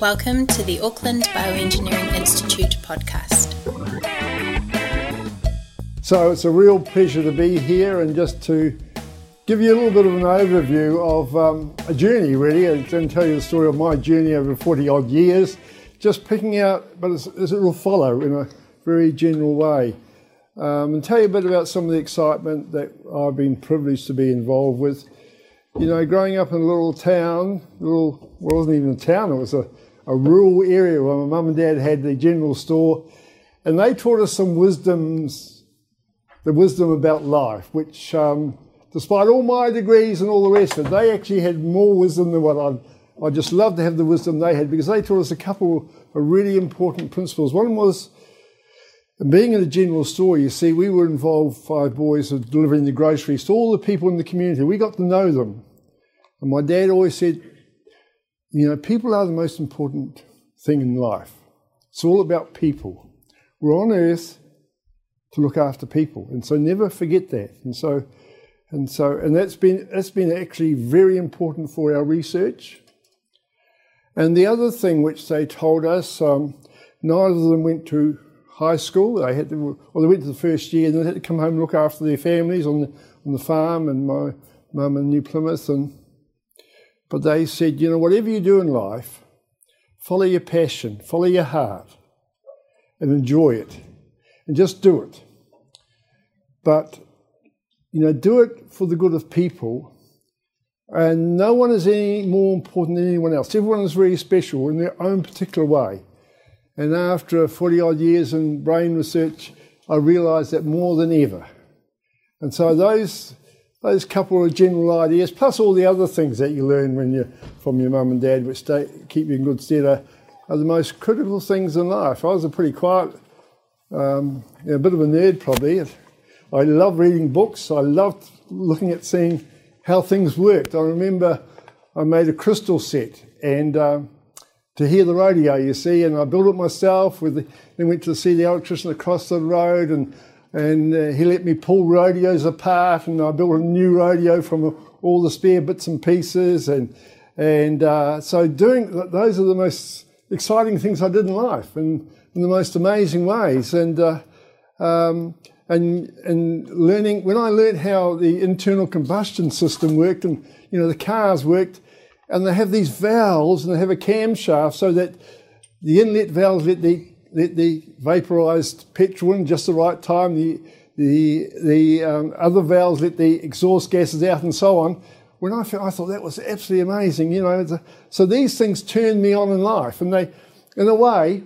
Welcome to the Auckland Bioengineering Institute podcast. So it's a real pleasure to be here and just to give you a little bit of an overview of um, a journey, really, and tell you the story of my journey over 40 odd years, just picking out, but as, as it will follow in a very general way. Um, and tell you a bit about some of the excitement that I've been privileged to be involved with. You know, growing up in a little town, little, well, it wasn't even a town, it was a, a rural area where my mum and dad had the general store, and they taught us some wisdoms, the wisdom about life, which, um, despite all my degrees and all the rest of it, they actually had more wisdom than what I'd. I just love to have the wisdom they had because they taught us a couple of really important principles. One was being in a general store, you see, we were involved, five boys, of delivering the groceries to all the people in the community. We got to know them. And my dad always said, you know, people are the most important thing in life. It's all about people. We're on earth to look after people. And so never forget that. And so and so and that's been that's been actually very important for our research. And the other thing which they told us, um, neither of them went to high school. They had to, well, they went to the first year, and they had to come home and look after their families on the, on the farm, and my mum in New Plymouth. And but they said, you know, whatever you do in life, follow your passion, follow your heart, and enjoy it, and just do it. But you know, do it for the good of people. And no one is any more important than anyone else. Everyone is very special in their own particular way. And after 40 odd years in brain research, I realised that more than ever. And so those those couple of general ideas, plus all the other things that you learn when you from your mum and dad, which stay, keep you in good stead, are, are, the most critical things in life. I was a pretty quiet, um, a bit of a nerd probably. I love reading books. I loved looking at seeing how things worked. I remember I made a crystal set and. Um, to hear the radio, you see, and I built it myself. With the, then went to see the electrician across the road, and and uh, he let me pull radios apart, and I built a new radio from all the spare bits and pieces, and and uh, so doing those are the most exciting things I did in life, and in the most amazing ways, and. Uh, um, and and learning when I learned how the internal combustion system worked and you know the cars worked, and they have these valves and they have a camshaft so that the inlet valves let the let the vaporized petrol in just the right time. The the the um, other valves let the exhaust gases out and so on. When I, I thought that was absolutely amazing, you know. A, so these things turned me on in life, and they, in a way,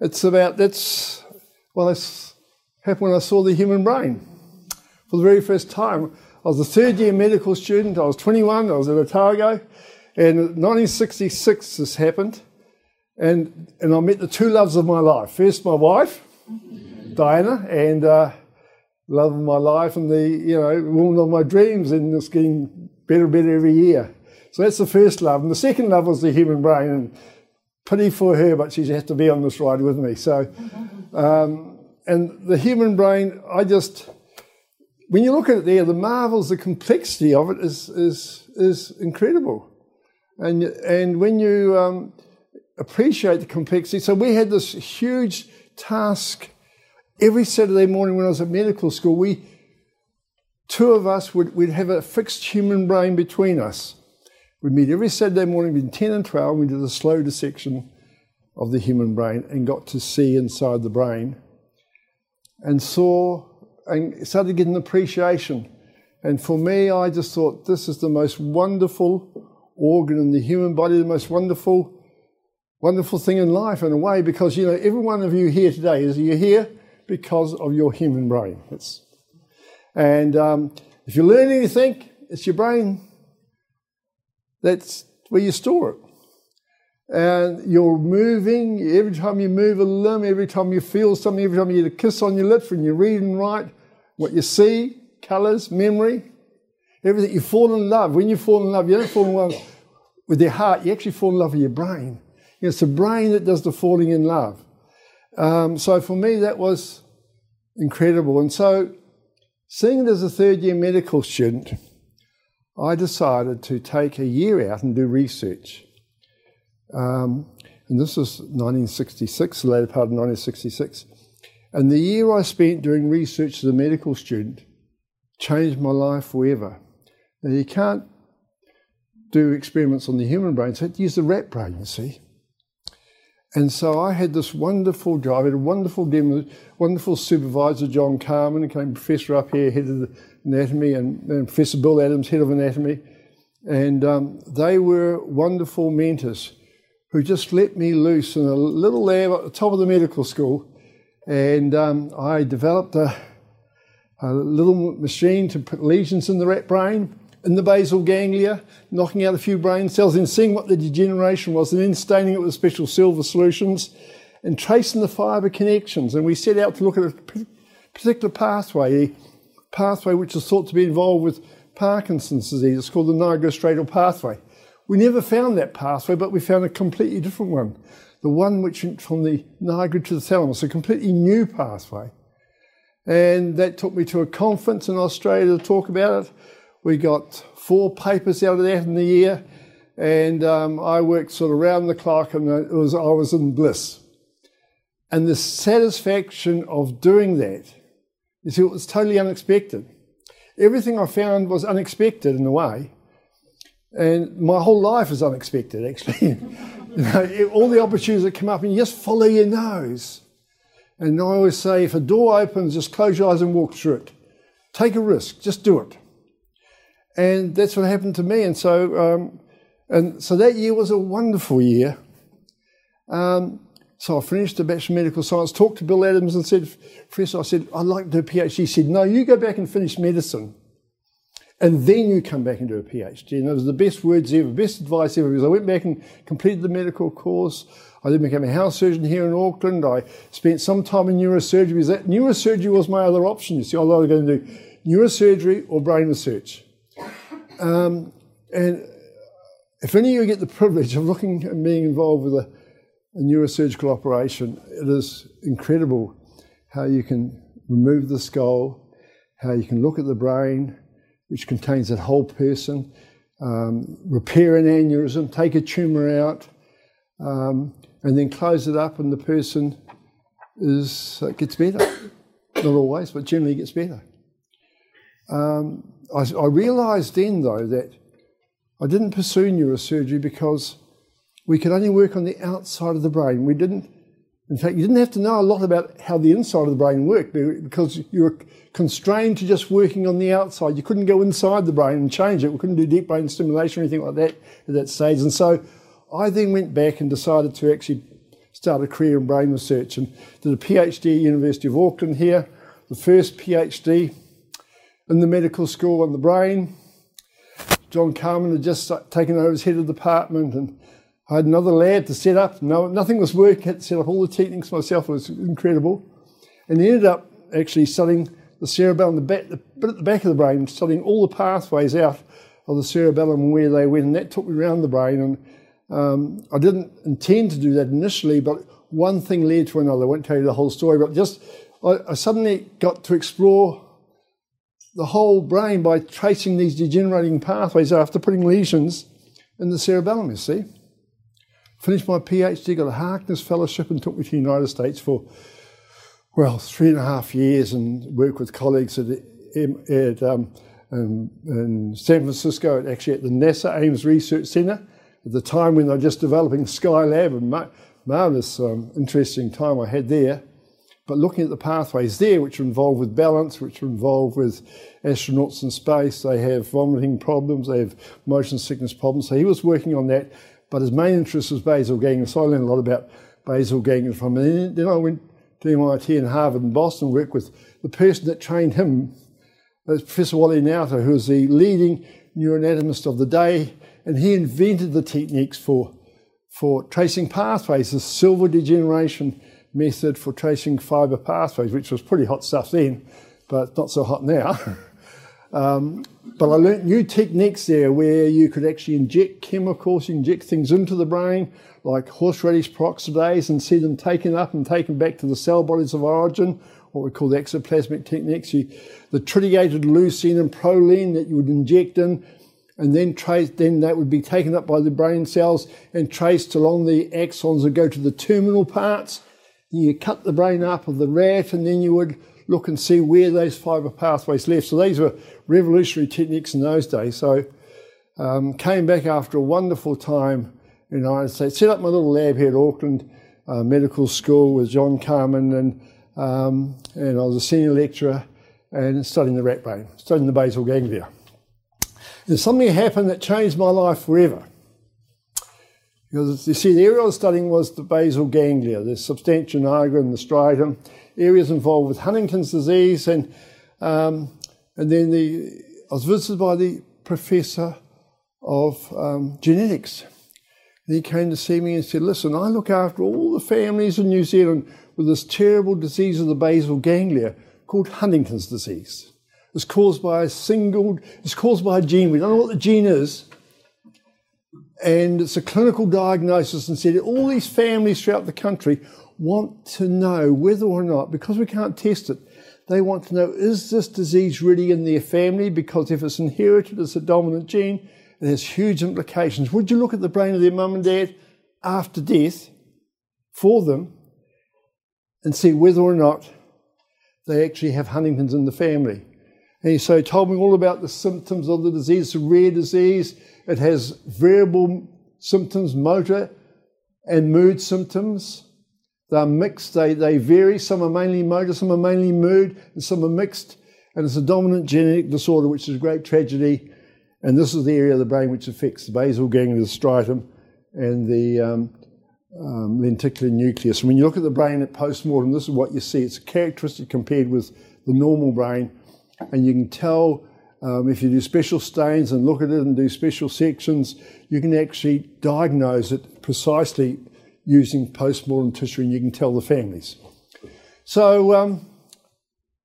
it's about that's well, it's happened when I saw the human brain for the very first time. I was a third year medical student. I was 21. I was at Otago. And in 1966, this happened. And, and I met the two loves of my life. First, my wife, Diana, and uh, love of my life, and the you know woman of my dreams, and it's getting better and better every year. So that's the first love. And the second love was the human brain. And pity for her, but she has to be on this ride with me. So, um, and the human brain, I just when you look at it there, the marvels, the complexity of it is, is, is incredible. And, and when you um, appreciate the complexity, so we had this huge task every Saturday morning when I was at medical school. We, two of us would we'd have a fixed human brain between us. We'd meet every Saturday morning between 10 and 12. We did a slow dissection of the human brain and got to see inside the brain and saw and started getting appreciation. And for me, I just thought this is the most wonderful organ in the human body, the most wonderful, wonderful thing in life in a way, because you know, every one of you here today is you're here because of your human brain. It's, and um, if you learn anything, it's your brain. That's where you store it. And you're moving, every time you move a limb, every time you feel something, every time you get a kiss on your lips when you read and write, what you see, colours, memory, everything. You fall in love. When you fall in love, you don't fall in love with your heart, you actually fall in love with your brain. It's the brain that does the falling in love. Um, so for me, that was incredible. And so, seeing it as a third year medical student, I decided to take a year out and do research. Um, and this was 1966, the later part of 1966. And the year I spent doing research as a medical student changed my life forever. Now, you can't do experiments on the human brain, so I had to use the rat brain, you see. And so I had this wonderful job. I had a wonderful demo, wonderful supervisor, John Carman, came professor up here, head of the anatomy, and, and Professor Bill Adams, head of anatomy. And um, they were wonderful mentors who just let me loose in a little lab at the top of the medical school. And um, I developed a, a little machine to put lesions in the rat brain in the basal ganglia, knocking out a few brain cells and seeing what the degeneration was, and then staining it with special silver solutions and tracing the fibre connections. And we set out to look at a particular pathway, a pathway which is thought to be involved with Parkinson's disease. It's called the nigrostriatal pathway. We never found that pathway, but we found a completely different one. The one which went from the nigra to the thalamus, a completely new pathway. And that took me to a conference in Australia to talk about it. We got four papers out of that in the year, and um, I worked sort of around the clock, and it was, I was in bliss. And the satisfaction of doing that, you see, it was totally unexpected. Everything I found was unexpected in a way, and my whole life is unexpected, actually. you know, all the opportunities that come up, and you just follow your nose. And I always say, if a door opens, just close your eyes and walk through it. Take a risk, just do it. And that's what happened to me. And so, um, and so that year was a wonderful year. Um, so I finished the Bachelor of Medical Science, talked to Bill Adams and said, Professor, I said, I'd like to do a PhD. He said, no, you go back and finish medicine. And then you come back and do a PhD. And those are the best words ever, best advice ever, because I went back and completed the medical course. I then became a house surgeon here in Auckland. I spent some time in neurosurgery because that neurosurgery was my other option. You see, I was either going to do neurosurgery or brain research. Um, and if any of you get the privilege of looking and being involved with a, a neurosurgical operation, it is incredible how you can remove the skull, how you can look at the brain, which contains that whole person, um, repair an aneurysm, take a tumour out, um, and then close it up, and the person is uh, gets better. Not always, but generally gets better. Um, I, I realised then, though, that I didn't pursue neurosurgery because we could only work on the outside of the brain. We didn't, in fact, you didn't have to know a lot about how the inside of the brain worked because you were constrained to just working on the outside. You couldn't go inside the brain and change it. We couldn't do deep brain stimulation or anything like that at that stage. And so I then went back and decided to actually start a career in brain research and did a PhD at University of Auckland here, the first PhD in the medical school on the brain. John Carman had just taken over as head of department, and I had another lab to set up. No, nothing was working. I had to set up all the techniques myself. It was incredible. And he ended up actually studying the cerebellum, the, back, the bit at the back of the brain, studying all the pathways out of the cerebellum and where they went. And that took me around the brain. And um, I didn't intend to do that initially, but one thing led to another. I won't tell you the whole story, but just I, I suddenly got to explore the whole brain by tracing these degenerating pathways after putting lesions in the cerebellum, you see. Finished my PhD, got a Harkness Fellowship, and took me to the United States for, well, three and a half years and worked with colleagues at, at um, in, in San Francisco, actually at the NASA Ames Research Center, at the time when they were just developing Skylab, a marvelous, um, interesting time I had there but looking at the pathways there, which are involved with balance, which are involved with astronauts in space, they have vomiting problems, they have motion sickness problems. So he was working on that, but his main interest was basal ganglia. So I learned a lot about basal ganglia from him. then I went to MIT and Harvard and Boston, worked with the person that trained him, uh, Professor Walle Nauta, who was the leading neuroanatomist of the day, and he invented the techniques for, for tracing pathways, the silver degeneration method for tracing fibre pathways, which was pretty hot stuff then, but not so hot now. um, but I learnt new techniques there where you could actually inject chemicals, inject things into the brain, like horseradish peroxidase, and see them taken up and taken back to the cell bodies of origin, what we call the axoplasmic techniques. You, the tritiated leucine and proline that you would inject in and then traced, then that would be taken up by the brain cells and traced along the axons and go to the terminal parts. You cut the brain up of the rat, and then you would look and see where those fibre pathways left. So these were revolutionary techniques in those days. So um, came back after a wonderful time in the United States, set up my little lab here at Auckland uh, Medical School with John Carman, and um, and I was a senior lecturer and studying the rat brain, studying the basal ganglia. And something happened that changed my life forever. Because you see, the area I was studying was the basal ganglia, the substantia nigra and the striatum, areas involved with Huntington's disease, and um, and then the I was visited by the professor of um, genetics. And he came to see me and said, "Listen, I look after all the families in New Zealand with this terrible disease of the basal ganglia called Huntington's disease." is caused by a single, it's caused by a gene. We don't know what the gene is. And it's a clinical diagnosis and said all these families throughout the country want to know whether or not, because we can't test it, they want to know is this disease really in their family? Because if it's inherited it's a dominant gene, it has huge implications. Would you look at the brain of their mum and dad after death for them and see whether or not they actually have Huntington's in the family? And so he told me all about the symptoms of the disease. A rare disease. It has variable symptoms, motor and mood symptoms. They're mixed, they, they vary. Some are mainly motor, some are mainly mood, and some are mixed. And it's a dominant genetic disorder, which is a great tragedy. And this is the area of the brain which affects the basal ganglia, the striatum, and the um, um, lenticular nucleus. When you look at the brain at post-mortem, this is what you see. It's a characteristic compared with the normal brain and you can tell um, if you do special stains and look at it and do special sections, you can actually diagnose it precisely using post-mortem tissue and you can tell the families. So um,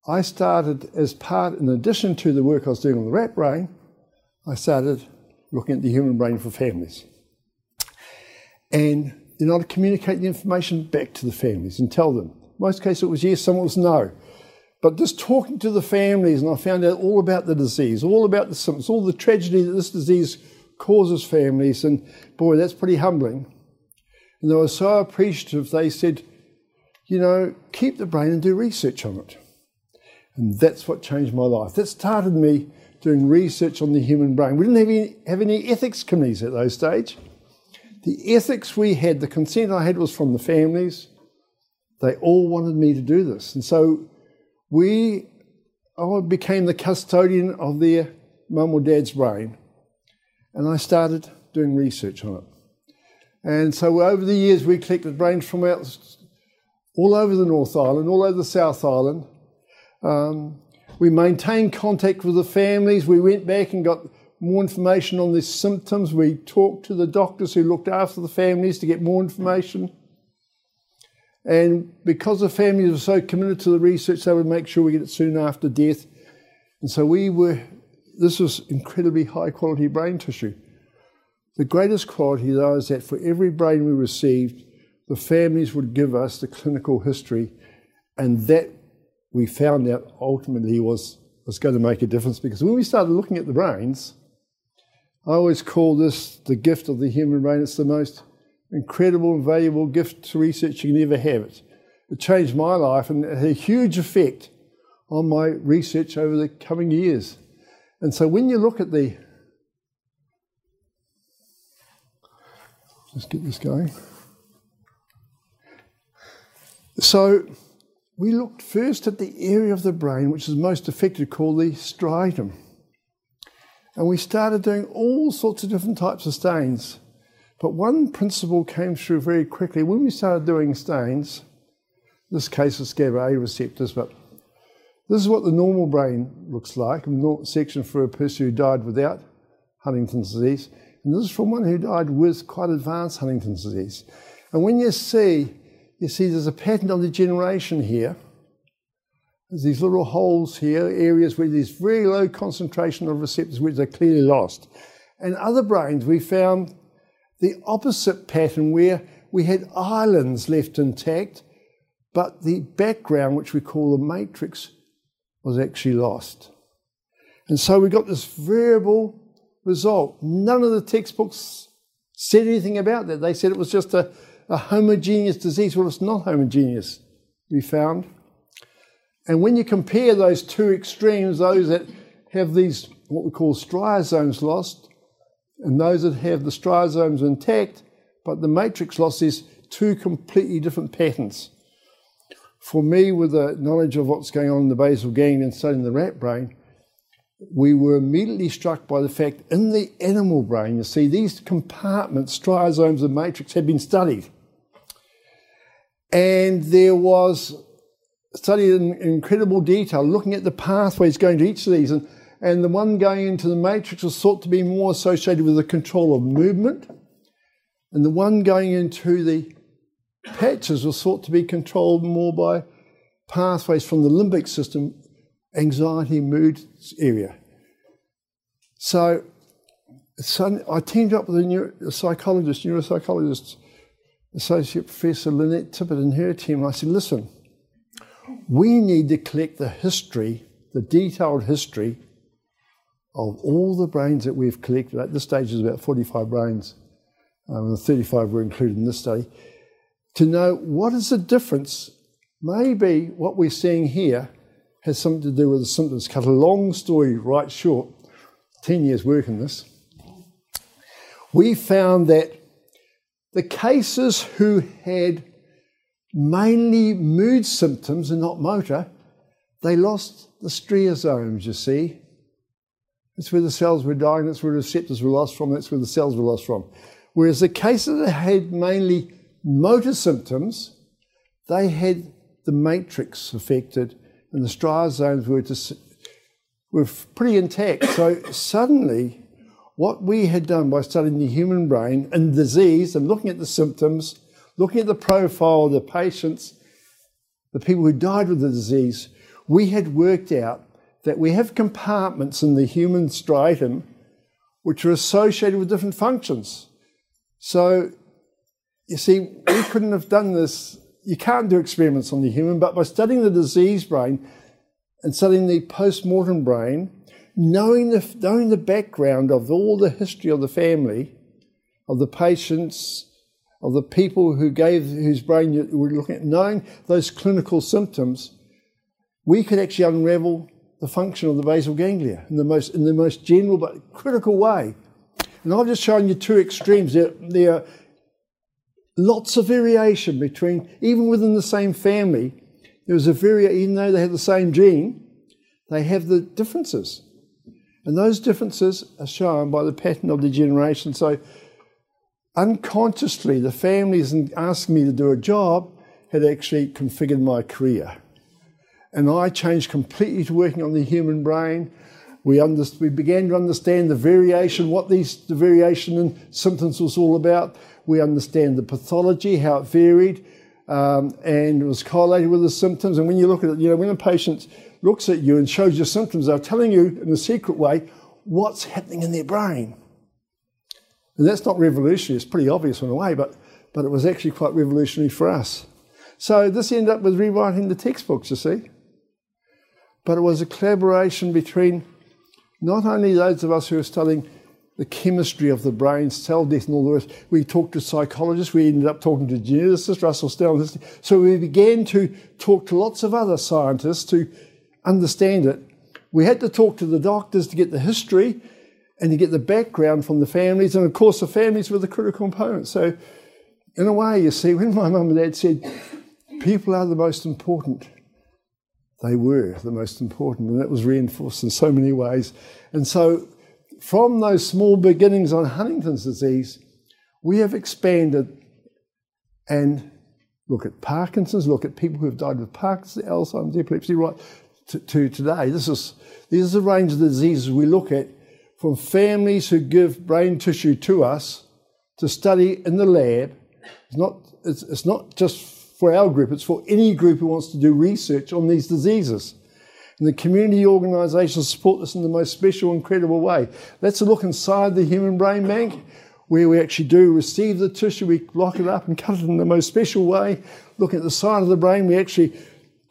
I started as part, in addition to the work I was doing on the rat brain, I started looking at the human brain for families. And then I'd communicate the information back to the families and tell them. In most cases it was yes, some it was no. But just talking to the families, and I found out all about the disease, all about the symptoms, all the tragedy that this disease causes families, and boy, that's pretty humbling. And they were so appreciative, they said, you know, keep the brain and do research on it. And that's what changed my life. That started me doing research on the human brain. We didn't have any, have any ethics committees at those stage. The ethics we had, the consent I had was from the families. They all wanted me to do this. And so we I became the custodian of their mum or dad's brain, and I started doing research on it. And so over the years, we collected brains from out, all over the North Island, all over the South Island. Um, we maintained contact with the families. We went back and got more information on the symptoms. We talked to the doctors who looked after the families to get more information. And because the families were so committed to the research, they would make sure we get it soon after death. And so we were, this was incredibly high quality brain tissue. The greatest quality, though, is that for every brain we received, the families would give us the clinical history, and that we found out ultimately was, was going to make a difference because when we started looking at the brains, I always call this the gift of the human brain. It's the most incredible and valuable gift to research you can ever have. It, it changed my life and had a huge effect on my research over the coming years. And so when you look at the let's get this going. So we looked first at the area of the brain which is most affected called the striatum. And we started doing all sorts of different types of stains. But one principle came through very quickly. When we started doing stains, this case is GABA A receptors, but this is what the normal brain looks like, a section for a person who died without Huntington's disease. And this is from one who died with quite advanced Huntington's disease. And when you see, you see there's a pattern of degeneration here. There's these little holes here, areas where there's very low concentration of receptors which are clearly lost. And other brains, we found the opposite pattern where we had islands left intact, but the background, which we call the matrix, was actually lost. And so we got this variable result. None of the textbooks said anything about that. They said it was just a, a homogeneous disease. Well, it's not homogeneous, we found. And when you compare those two extremes, those that have these, what we call striosomes lost, and those that have the striosomes intact, but the matrix loss is two completely different patterns. For me, with the knowledge of what's going on in the basal ganglia and studying the rat brain, we were immediately struck by the fact in the animal brain, you see, these compartments, striosomes and matrix, had been studied. And there was studied in incredible detail, looking at the pathways going to each of these. And, and the one going into the matrix was thought to be more associated with the control of movement. And the one going into the patches was thought to be controlled more by pathways from the limbic system, anxiety, mood area. So, I teamed up with a, neuro, a psychologist, neuropsychologist, Associate Professor Lynette Tippett and her team. I said, listen, we need to collect the history, the detailed history of all the brains that we've collected. At this stage, there's about 45 brains, um, and 35 were included in this study, to know what is the difference. Maybe what we're seeing here has something to do with the symptoms. Cut a long story right short, 10 years work in this. We found that the cases who had mainly mood symptoms and not motor, they lost the striosomes, you see. That's where the cells were dying, that's where receptors were lost from, that's where the cells were lost from. Whereas the cases that had mainly motor symptoms, they had the matrix affected and the striosomes were, to, were pretty intact. So suddenly, what we had done by studying the human brain and disease and looking at the symptoms, looking at the profile of the patients, the people who died with the disease, we had worked out that we have compartments in the human striatum which are associated with different functions. So, you see, we couldn't have done this. You can't do experiments on the human, but by studying the disease brain and studying the post mortem brain, knowing the, knowing the background of all the history of the family, of the patients, of the people who gave whose brain you were looking at, knowing those clinical symptoms, we could actually unravel the function of the basal ganglia in the most in the most general but critical way. And I've just shown you two extremes. There, there are lots of variation between, even within the same family, there's a variation, even though they have the same gene, they have the differences. And those differences are shown by the pattern of degeneration. So unconsciously, the families asking me to do a job had actually configured my career. And I changed completely to working on the human brain. We, under, we began to understand the variation, what these, the variation in symptoms was all about. We understand the pathology, how it varied, um, and it was correlated with the symptoms. And when you look at it, you know, when a patient looks at you and shows you symptoms, they're telling you in a secret way what's happening in their brain. And that's not revolutionary, it's pretty obvious in a way, but, but it was actually quite revolutionary for us. So this ended up with rewriting the textbooks, you see. But it was a collaboration between not only those of us who are studying the chemistry of the brain, cell death, and all the rest. We talked to psychologists, we ended up talking to geneticists, Russell Snell. So we began to talk to lots of other scientists to understand it. We had to talk to the doctors to get the history and to get the background from the families. And of course, the families were the critical component. So, in a way, you see, when my mum and dad said, people are the most important, they were the most important. And that was reinforced in so many ways. And so, from those small beginnings on Huntington's disease, we have expanded and look at Parkinson's, look at people who have died with Parkinson's, Alzheimer's, epilepsy, right to, to today. This is, this is a range of the diseases we look at from families who give brain tissue to us to study in the lab. It's not, it's, it's not just for our group, it's for any group who wants to do research on these diseases. And the community organisations support this in the most special, incredible way. Let's look inside the human brain bank where we actually do receive the tissue, we lock it up and cut it in the most special way. Look at the side of the brain, we actually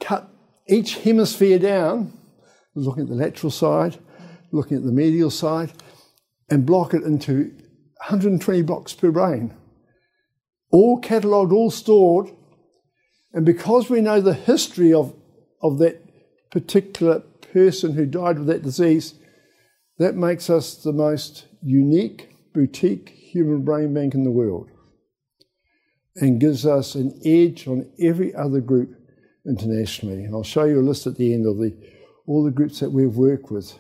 cut each hemisphere down, looking at the lateral side, looking at the medial side, and block it into 120 blocks per brain, all catalogued, all stored. And because we know the history of, of that particular person who died with that disease, that makes us the most unique boutique human brain bank in the world and gives us an edge on every other group internationally. And I'll show you a list at the end of the all the groups that we've worked with.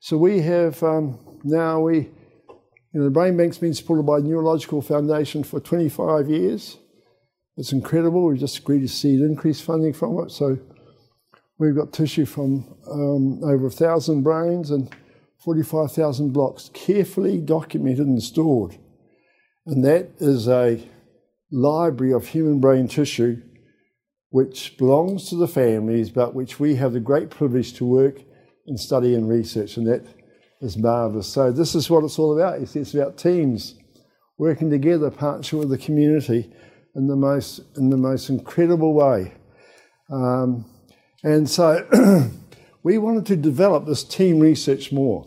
So we have um, now we, you know, the Brain Bank's been supported by Neurological Foundation for 25 years. It's incredible. We've just agreed to see increased funding from it. So we've got tissue from um, over a thousand brains and 45,000 blocks carefully documented and stored. And that is a library of human brain tissue which belongs to the families, but which we have the great privilege to work and study and research, and that is marvellous. So this is what it's all about. It's about teams working together, partnership with the community in the most in the most incredible way. Um, and so we wanted to develop this team research more.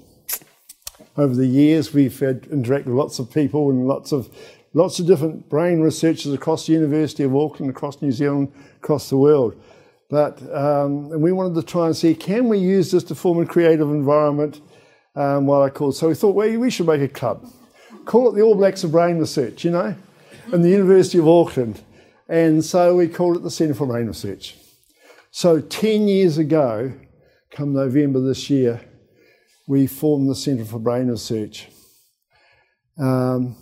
Over the years, we've had interacted with lots of people and lots of lots of different brain researchers across the University of Auckland, across New Zealand, across the world. But um, we wanted to try and see can we use this to form a creative environment um, while I called. So we thought, well, we should make a club. Call it the All Blacks of Brain Research, you know, in the University of Auckland. And so we called it the Centre for Brain Research. So 10 years ago, come November this year, we formed the Centre for Brain Research. Um,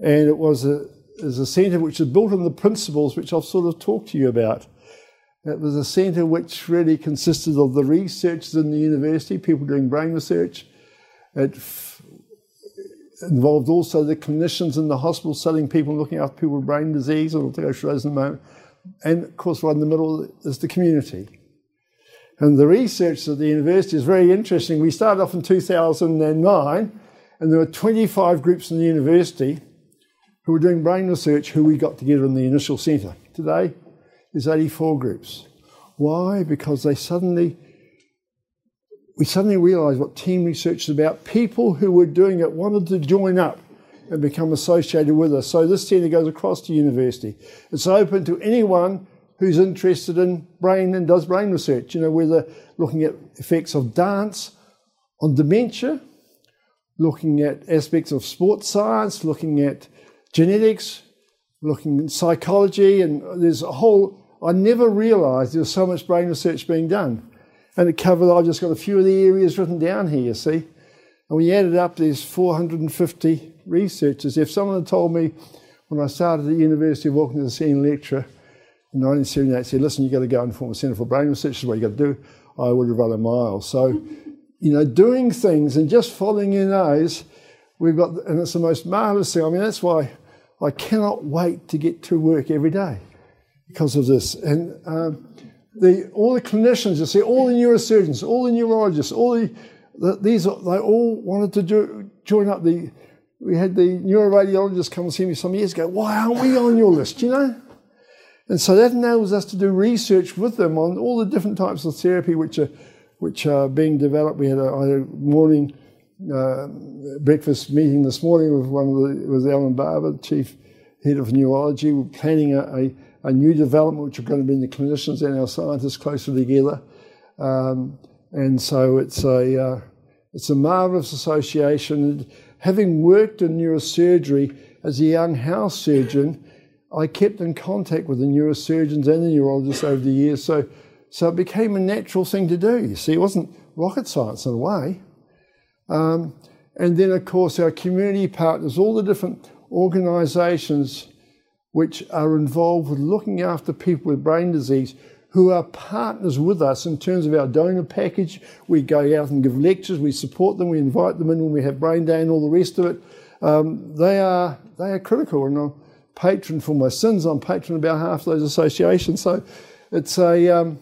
and it was a, a centre which is built on the principles which I've sort of talked to you about. It was a centre which really consisted of the researchers in the university, people doing brain research. It involved also the clinicians in the hospital studying people, looking after people with brain disease. I'll go through those in a moment. And of course, right in the middle is the community. And the research at the university is very interesting. We started off in 2009, and there were 25 groups in the university who were doing brain research who we got together in the initial centre. Today, there's 84 groups. Why? Because they suddenly, we suddenly realised what team research is about. People who were doing it wanted to join up and become associated with us. So this centre goes across the university. It's open to anyone who's interested in brain and does brain research. You know, whether looking at effects of dance on dementia, looking at aspects of sports science, looking at genetics, looking at psychology, and there's a whole. I never realised there was so much brain research being done, and it covered. I've just got a few of the areas written down here. You see, and we added up, there's 450 researchers. If someone had told me when I started at the University of Auckland as a senior lecturer in 1978, said, "Listen, you've got to go and form a centre for brain research. This is what you've got to do," I would have run a mile. So, you know, doing things and just following your nose we've got, and it's the most marvelous thing. I mean, that's why I cannot wait to get to work every day because of this. And um, the, all the clinicians, you see, all the neurosurgeons, all the neurologists, all the, the these, they all wanted to do, join up. The we had the neuroradiologist come and see me some years ago. Why aren't we on your list? You know. And so that enables us to do research with them on all the different types of therapy which are which are being developed. We had a, a morning uh, breakfast meeting this morning with one of the with Alan Barber, chief head of neurology. We're planning a, a, a, new development which are going to bring the clinicians and our scientists closer together. Um, and so it's a uh, it's a marvelous association. having worked in neurosurgery as a young house surgeon, I kept in contact with the neurosurgeons and the neurologists over the years. So so it became a natural thing to do. You see, it wasn't rocket science in a way. Um, and then, of course, our community partners, all the different organisations which are involved with looking after people with brain disease who are partners with us in terms of our donor package. We go out and give lectures, we support them, we invite them in when we have brain day and all the rest of it. Um, they are they are critical, and I'm patron for my sins. I'm patron about half those associations, so it's a um,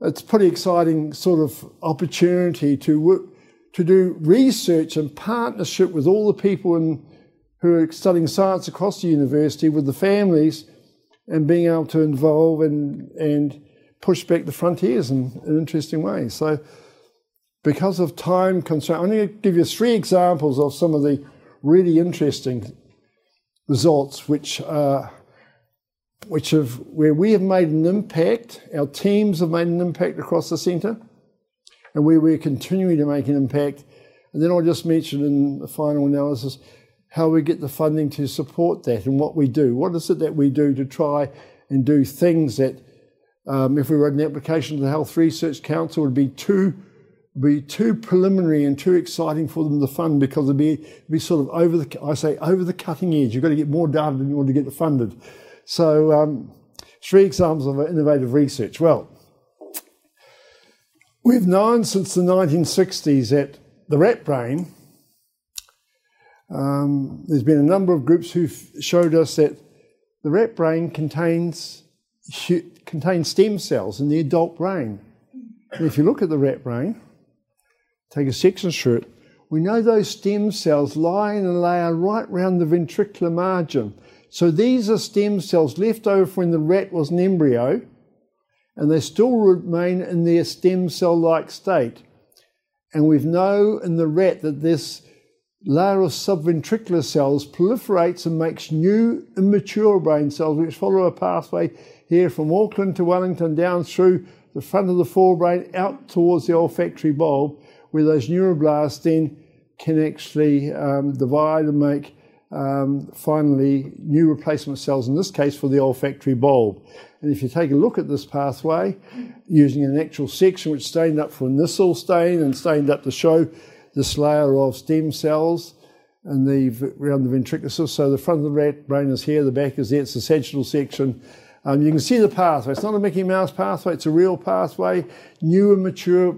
it's pretty exciting sort of opportunity to work to do research and partnership with all the people in, who are studying science across the university with the families and being able to involve and, and push back the frontiers in, in interesting ways. So because of time constraint, I'm going to give you three examples of some of the really interesting results which uh, which have where we have made an impact, our teams have made an impact across the centre, and where we're continuing to make an impact. And then I'll just mention in the final analysis how we get the funding to support that and what we do. What is it that we do to try and do things that, um, if we wrote an application to the Health Research Council, would be too be too preliminary and too exciting for them to fund because it'd be, be sort of over the I say over the cutting edge. You've got to get more data than you want to get it funded. So um, three examples of innovative research. Well, we've known since the 1960s that the rat brain um, there's been a number of groups who've showed us that the rat brain contains contains stem cells in the adult brain. And if you look at the rat brain, take a section through it, we know those stem cells lie in a layer right round the ventricular margin. So these are stem cells left over when the rat was an embryo, and they still remain in their stem cell like state. And we've know in the rat that this layer of subventricular cells proliferates and makes new immature brain cells which follow a pathway here from Auckland to Wellington down through the front of the forebrain out towards the olfactory bulb where those neuroblasts then can actually um, divide and make um, finally new replacement cells, in this case for the olfactory bulb. And if you take a look at this pathway using an actual section which stained up for Nissl stain and stained up to show this layer of stem cells and the around the ventricular. So the front of the rat brain is here, the back is there. It's the sagittal section. Um, you can see the pathway. It's not a Mickey Mouse pathway. It's a real pathway. New and mature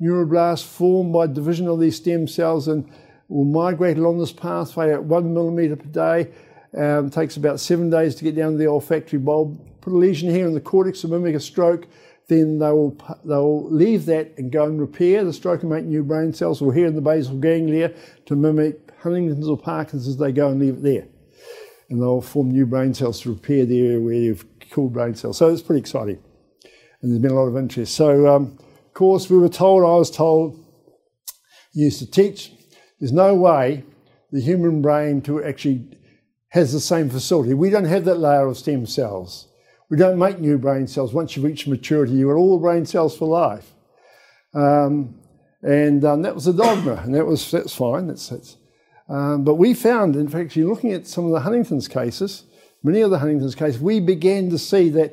neuroblasts formed by division of these stem cells and will migrate along this pathway at one millimeter per day. Um, takes about seven days to get down to the olfactory bulb. Put a lesion here in the cortex to mimic a stroke then they will, they will leave that and go and repair the stroke and make new brain cells, or here in the basal ganglia to mimic Huntington's or Parkinson's, as they go and leave it there. And they'll form new brain cells to repair the area where you've killed brain cells. So it's pretty exciting. And there's been a lot of interest. So, um, of course, we were told, I was told, used to teach, there's no way the human brain to actually has the same facility. We don't have that layer of stem cells. We don't make new brain cells. Once you reach maturity, you got all brain cells for life. Um, and um, that was a dogma, and that was that's fine. That's, that's um, but we found, in fact, you're looking at some of the Huntington's cases, many of the Huntington's cases, we began to see that,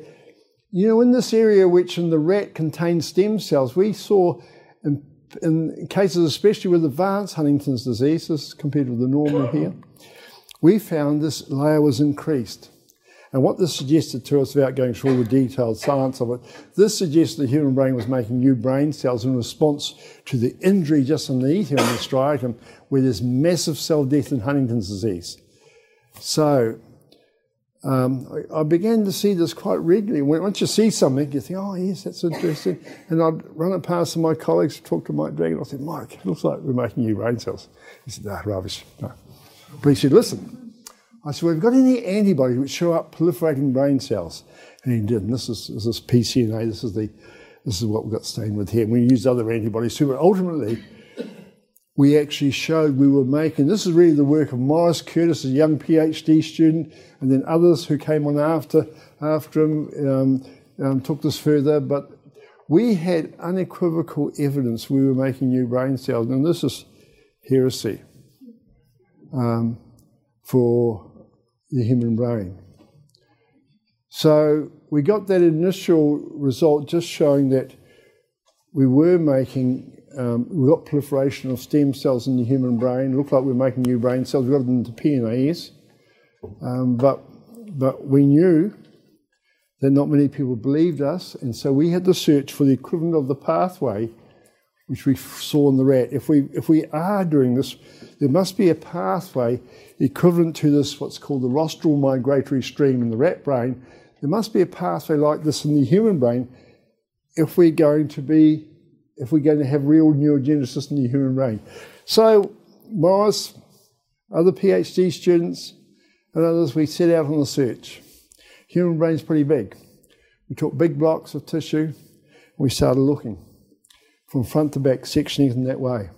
you know, in this area which in the rat contains stem cells, we saw in, in cases, especially with advanced Huntington's disease, compared with the normal here, we found this layer was increased. And what this suggested to us, without going through all the detailed science of it, this suggested the human brain was making new brain cells in response to the injury just underneath here in the striatum, where there's massive cell death in Huntington's disease. So um, I, I, began to see this quite regularly. Once you see something, you think, oh, yes, that's interesting. And I'd run it past my colleagues, talk to Mike Dragunow. I said, Mike, it looks like we're making new brain cells. He said, ah, rubbish. No. But he said, listen, I said, well, have got any antibodies which show up proliferating brain cells? And he did. This is, this is PCNA. This is the this is what we got stained with here. And we used other antibodies too, but ultimately we actually showed we were making this is really the work of Maurice Curtis, a young PhD student, and then others who came on after after him um, um, took this further. But we had unequivocal evidence we were making new brain cells, and this is heresy um, for the human brain. So we got that initial result just showing that we were making, um, we got proliferation of stem cells in the human brain. It looked like we were making new brain cells. We got them into PNAS. Um, but, but we knew that not many people believed us, and so we had to search for the equivalent of the pathway which we saw in the rat. If we, if we are doing this, there must be a pathway equivalent to this, what's called the rostral migratory stream in the rat brain. There must be a pathway like this in the human brain if we're going to be, if we're going to have real neurogenesis in the human brain. So, Maurice, other PhD students, and others, we set out on the search. Human brain's pretty big. We took big blocks of tissue, and we started looking from front to back, sectioning in that way.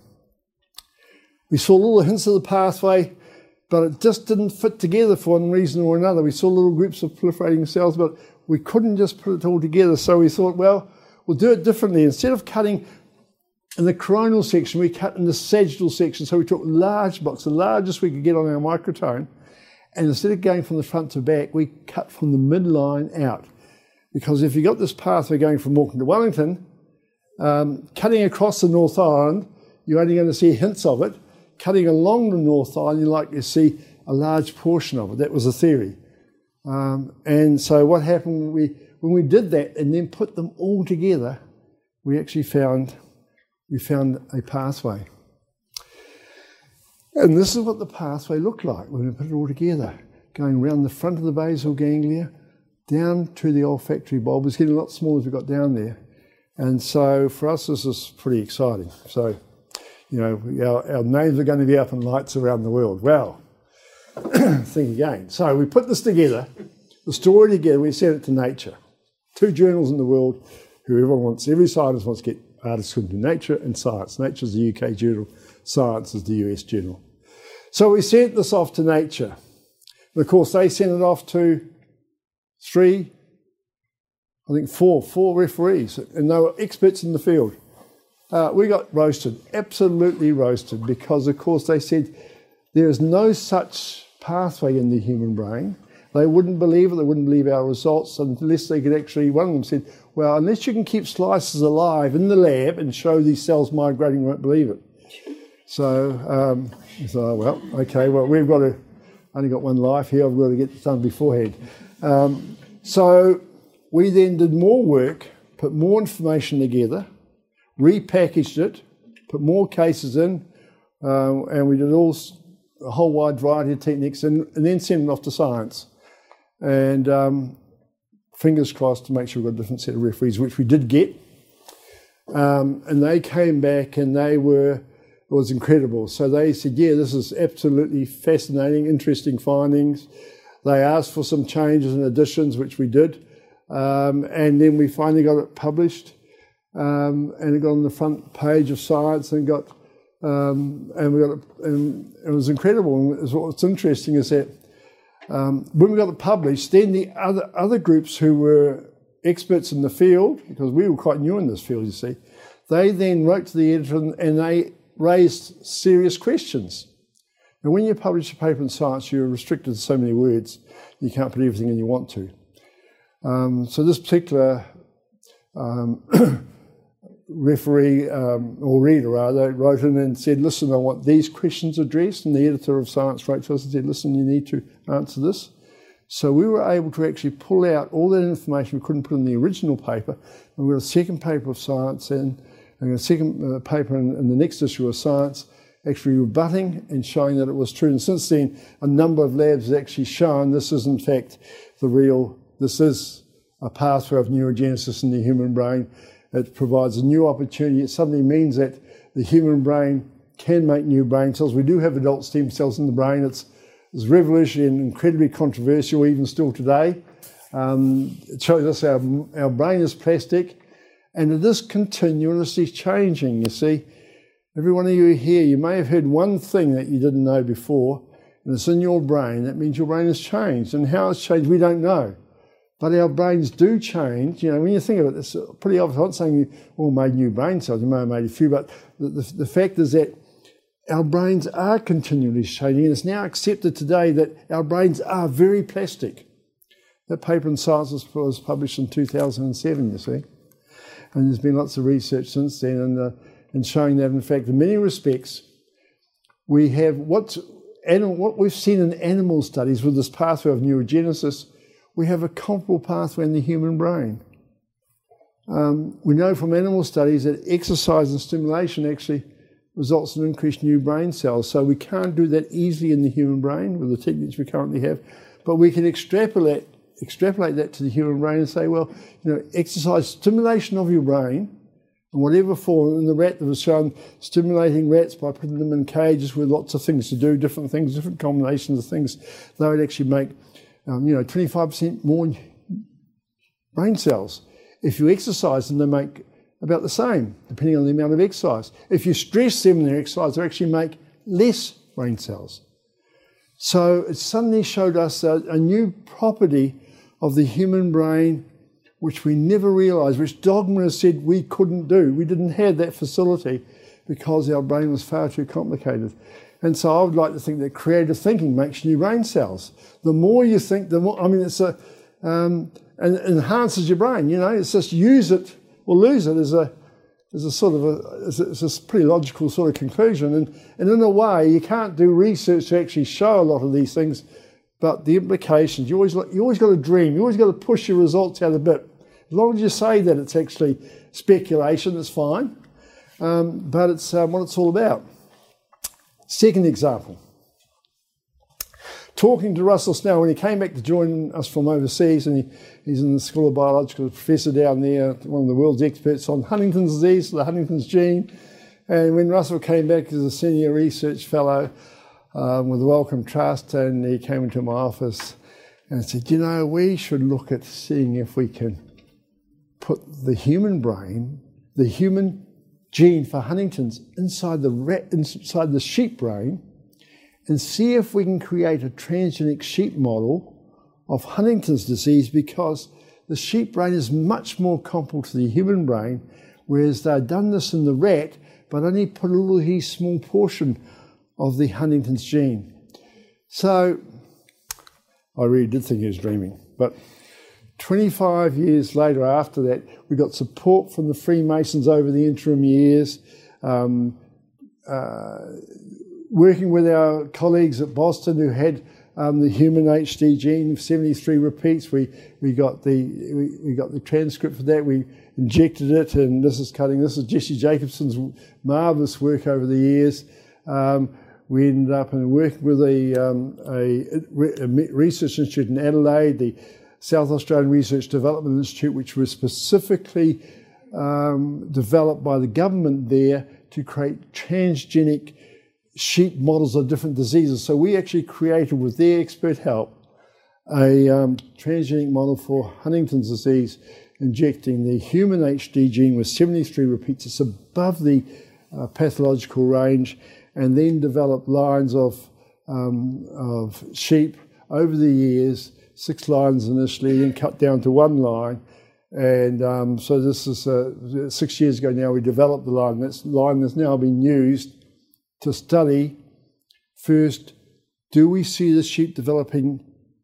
We saw little hints of the pathway, but it just didn't fit together for one reason or another. We saw little groups of proliferating cells, but we couldn't just put it all together. So we thought, well, we'll do it differently. Instead of cutting in the coronal section, we cut in the sagittal section. So we took large blocks, the largest we could get on our microtome, and instead of going from the front to back, we cut from the midline out. Because if you got this pathway going from Auckland to Wellington, um, cutting across the North Island, you're only going to see hints of it. Cutting along the North Island, you're likely to see a large portion of it. That was the theory. Um, and so what happened when we, when we did that and then put them all together, we actually found, we found a pathway. And this is what the pathway looked like when we put it all together, going around the front of the basal ganglia, down to the olfactory bulb. It's getting a lot smaller as we got down there. And so for us, this is pretty exciting. So, you know, our, our names are going to be up in lights around the world. Well, think again. So we put this together, the story together, we sent it to Nature. Two journals in the world who everyone wants, every scientist wants to get articles into Nature and Science. Nature is the UK journal, Science is the US journal. So we sent this off to Nature. And of course, they sent it off to three, I think four, four referees, and they were experts in the field. Uh, we got roasted, absolutely roasted, because of course they said there is no such pathway in the human brain. They wouldn't believe it, they wouldn't believe our results unless they could actually, one of them said, well, unless you can keep slices alive in the lab and show these cells migrating, won't believe it. So, um, so well, okay, well, we've got to, only got one life here, I've got to get this done beforehand. Um, so we then did more work, put more information together, repackaged it, put more cases in, um, and we did all a whole wide variety of techniques, and, and then sent them off to science. And um, fingers crossed to make sure we got a different set of referees, which we did get. Um, and they came back and they were, it was incredible. So they said, yeah, this is absolutely fascinating, interesting findings. They asked for some changes and additions, which we did. Um, and then we finally got it published. Um, and it got on the front page of Science and got, um, and we got it, and it was incredible. And what's interesting is that um, when we got it published, then the other other groups who were experts in the field, because we were quite new in this field, you see, they then wrote to the editor and they raised serious questions. And when you publish a paper in Science, you're restricted to so many words, you can't put everything in you want to. Um, so this particular um, referee, um, or reader rather, wrote in and said, listen, I want these questions addressed. And the editor of Science wrote to us and said, listen, you need to answer this. So we were able to actually pull out all that information we couldn't put in the original paper. And we got a second paper of Science and, and a second uh, paper in, in the next issue of Science actually rebutting and showing that it was true. And since then, a number of labs have actually shown this is in fact the real, this is a pathway of neurogenesis in the human brain. It provides a new opportunity. It suddenly means that the human brain can make new brain cells. We do have adult stem cells in the brain. It's, it's revolutionary and incredibly controversial even still today. Um, it shows us our, our brain is plastic and it is continuously changing, you see. Every one of you here, you may have heard one thing that you didn't know before, and it's in your brain. That means your brain has changed. And how it's changed, we don't know. But our brains do change. You know, when you think of it, it's pretty obvious. I'm not saying you all made new brain cells, you may have made a few, but the, the, the fact is that our brains are continually changing, and it's now accepted today that our brains are very plastic. That paper in Science was published in 2007, you see. And there's been lots of research since then, and uh, and showing that, in fact, in many respects, we have what's, what we've seen in animal studies with this pathway of neurogenesis, we have a comparable pathway in the human brain. Um, we know from animal studies that exercise and stimulation actually results in increased new brain cells. So we can't do that easily in the human brain with the techniques we currently have, but we can extrapolate extrapolate that to the human brain and say, well, you know, exercise stimulation of your brain in whatever form. In the rat that was shown stimulating rats by putting them in cages with lots of things to do, different things, different combinations of things, they would actually make, um, you know, 25% more brain cells. If you exercise them, they make about the same, depending on the amount of exercise. If you stress them in their exercise, they actually make less brain cells. So it suddenly showed us a, a new property of the human brain which we never realised, which dogma said we couldn't do. We didn't have that facility because our brain was far too complicated. And so I would like to think that creative thinking makes new brain cells. The more you think, the more, I mean, it's a, um, and enhances your brain, you know, it's just use it or lose it as a, as a sort of a, it's a pretty logical sort of conclusion. And, and in a way, you can't do research to actually show a lot of these things, but the implications, you always, you always got to dream, you always got to push your results out a bit. As long as you say that it's actually speculation, it's fine. Um, but it's um, what it's all about. Second example. Talking to Russell Snell when he came back to join us from overseas, and he, he's in the School of Biological professor down there, one of the world's experts on Huntington's disease, the Huntington's gene. And when Russell came back as a senior research fellow um, with the Wellcome Trust, and he came into my office and said, You know, we should look at seeing if we can put the human brain, the human gene for Huntington's inside the, rat, inside the sheep brain and see if we can create a transgenic sheep model of Huntington's disease because the sheep brain is much more comparable to the human brain, whereas they've done this in the rat but only put a little small portion of the Huntington's gene. So I really did think he was dreaming, but 25 years later, after that, we got support from the Freemasons over the interim years. Um, uh, working with our colleagues at Boston who had um, the human HD gene, 73 repeats, we, we, got the, we, we, got the transcript for that. We injected it, and this is cutting. This is Jessie Jacobsen's marvelous work over the years. Um, we ended up in working with a, um, a, a, research institute in Adelaide, the South Australian Research Development Institute, which was specifically um, developed by the government there to create transgenic sheep models of different diseases. So we actually created, with their expert help, a um, transgenic model for Huntington's disease, injecting the human HD gene with 73 repeats. It's above the uh, pathological range, and then developed lines of, um, of sheep over the years six lines initially and cut down to one line. And um, so this is uh, six years ago now we developed the line. That line has now been used to study first, do we see the sheep developing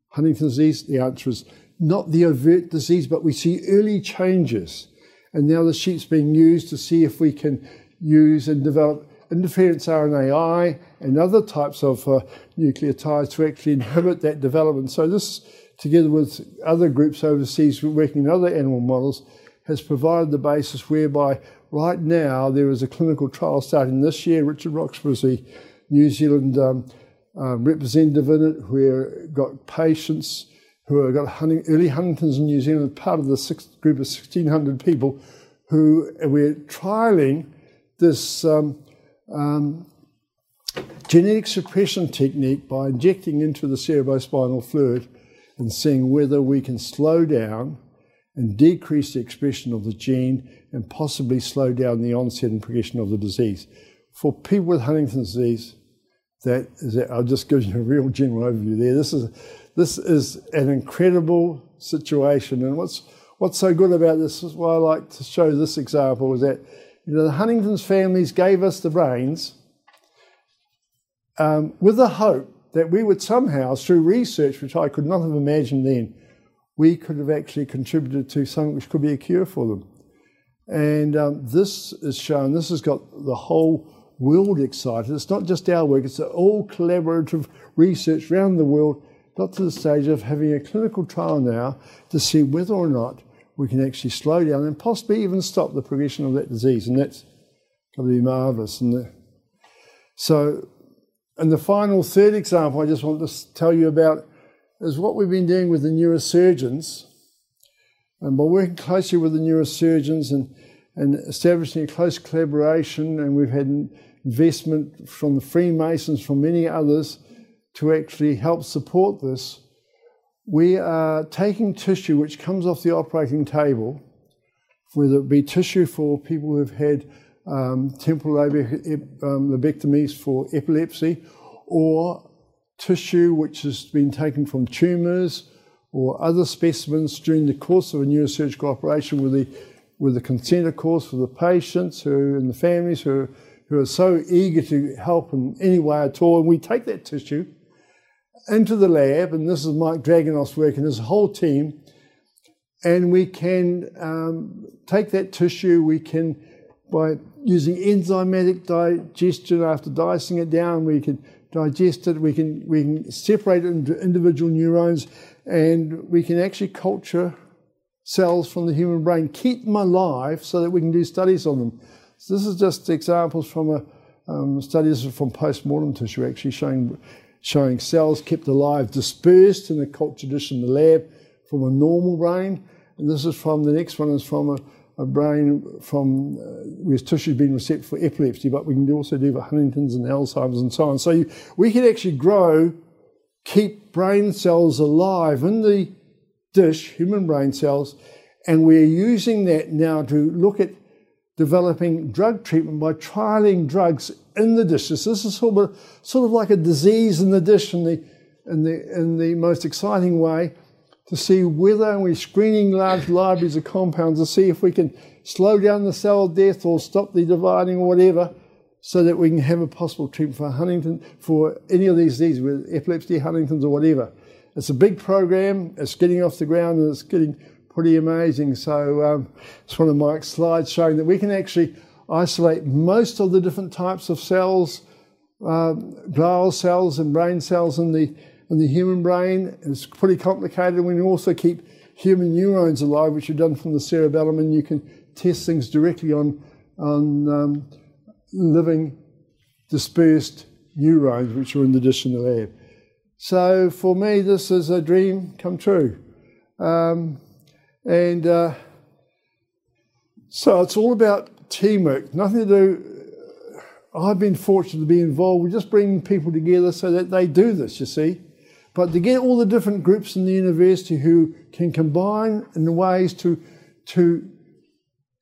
Huntington's disease? The answer is not the overt disease, but we see early changes. And now the sheep's being used to see if we can use and develop interference RNAi and other types of uh, nucleotides to actually inhibit that development. So this together with other groups overseas working in other animal models, has provided the basis whereby right now there is a clinical trial starting this year. Richard Roxburgh is the New Zealand um, um, representative in it, where got patients who have got Hunting, early Huntington's in New Zealand, part of the six, group of 1,600 people who we're trialing this um, um, genetic suppression technique by injecting into the cerebrospinal fluid and seeing whether we can slow down and decrease the expression of the gene and possibly slow down the onset and progression of the disease. For people with Huntington's disease, that is, I'll just give you a real general overview there. This is, this is an incredible situation. And what's, what's so good about this is why I like to show this example is that the Huntington's families gave us the reins um, with the hope that we would somehow, through research, which I could not have imagined then, we could have actually contributed to something which could be a cure for them. And um, this is shown, this has got the whole world excited. It's not just our work, it's all collaborative research around the world, got to the stage of having a clinical trial now to see whether or not we can actually slow down and possibly even stop the progression of that disease. And that's going to be marvelous. And so and the final third example I just want to tell you about is what we've been doing with the neurosurgeons. And by working closely with the neurosurgeons and, and establishing a close collaboration, and we've had investment from the Freemasons, from many others, to actually help support this, we are taking tissue which comes off the operating table whether it be tissue for people who've had um, temporal um, lobectomies for epilepsy, or tissue which has been taken from tumours or other specimens during the course of a neurosurgical operation with the, with the consent, of course, for the patients who, and the families who, who are so eager to help in any way at all. And we take that tissue into the lab, and this is Mike Dragunow's work and his whole team, and we can um, take that tissue, we can, by using enzymatic digestion after dicing it down, we can digest it, we can, we can separate it into individual neurons, and we can actually culture cells from the human brain, keep them alive so that we can do studies on them. So this is just examples from a um, studies from post-mortem tissue actually showing showing cells kept alive dispersed in the culture dish in the lab from a normal brain. And this is from the next one is from a a brain from uh, where tissue has been receptive for epilepsy, but we can also do for Huntington's and Alzheimer's and so on. So you, we can actually grow, keep brain cells alive in the dish, human brain cells, and we're using that now to look at developing drug treatment by trialing drugs in the dishes. This is sort of, sort of like a disease in the dish in the, in the, in the most exciting way to see whether we're screening large libraries of compounds to see if we can slow down the cell death or stop the dividing or whatever so that we can have a possible treatment for Huntington, for any of these diseases, with epilepsy, Huntington's or whatever. It's a big program, it's getting off the ground and it's getting pretty amazing. So um, it's one of Mike's slides showing that we can actually isolate most of the different types of cells, um, glial cells and brain cells in the and the human brain. It's pretty complicated. We can also keep human neurons alive, which are done from the cerebellum, and you can test things directly on, on um, living dispersed neurons, which are in the dish in the lab. So for me, this is a dream come true. Um, and uh, so it's all about teamwork, nothing to do. I've been fortunate to be involved with just bringing people together so that they do this, you see. But to get all the different groups in the university who can combine in ways to, to,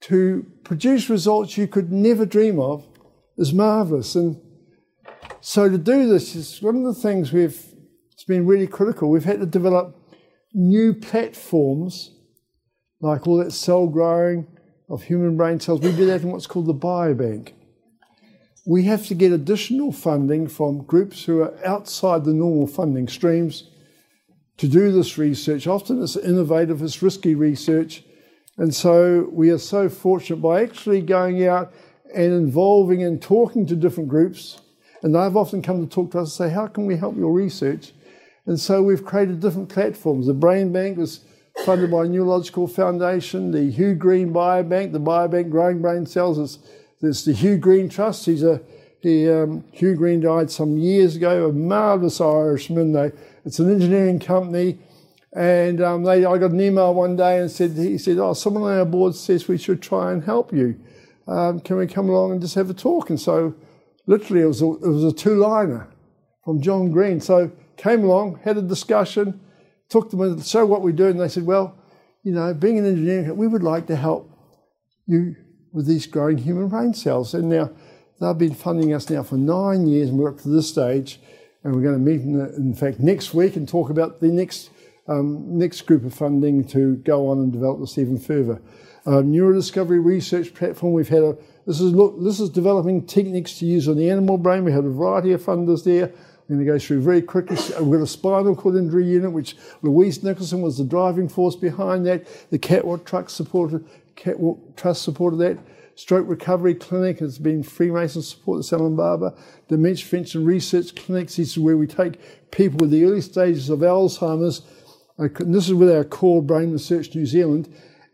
to produce results you could never dream of is marvelous. And so to do this is one of the things we've, it's been really critical. We've had to develop new platforms, like all that cell growing of human brain cells. We do that in what's called the biobank we have to get additional funding from groups who are outside the normal funding streams to do this research. Often it's innovative, it's risky research. And so we are so fortunate by actually going out and involving and talking to different groups. And they've often come to talk to us and say, How can we help your research? And so we've created different platforms. The Brain Bank was funded by Neurological Foundation, the Hugh Green Biobank, the Biobank Growing Brain Cells there's the Hugh Green Trust. He's a he, um, Hugh Green died some years ago, a marvellous Irishman. They, it's an engineering company. And um, they, I got an email one day and said, he said, oh, someone on our board says we should try and help you. Um, can we come along and just have a talk? And so literally it was a, it was a two-liner from John Green. So came along, had a discussion, took them and show what we do. And they said, well, you know, being an engineer, we would like to help you with these growing human brain cells. And now they've been funding us now for nine years, and we're up to this stage. And we're going to meet, in, in fact, next week and talk about the next um, next group of funding to go on and develop this even further. Uh, neurodiscovery research platform. We've had a this is look this is developing techniques to use on the animal brain. We had a variety of funders there. I'm going to go through very quickly. Uh, We've got a spinal cord injury unit, which Louise Nicholson was the driving force behind that. The Catwalk Truck supported Catwalk Trust supported that. Stroke Recovery Clinic has been Freemason support the Salon Barber. Dementia Prevention Research Clinics this is where we take people with the early stages of Alzheimer's. Uh, and this is with our core Brain Research New Zealand.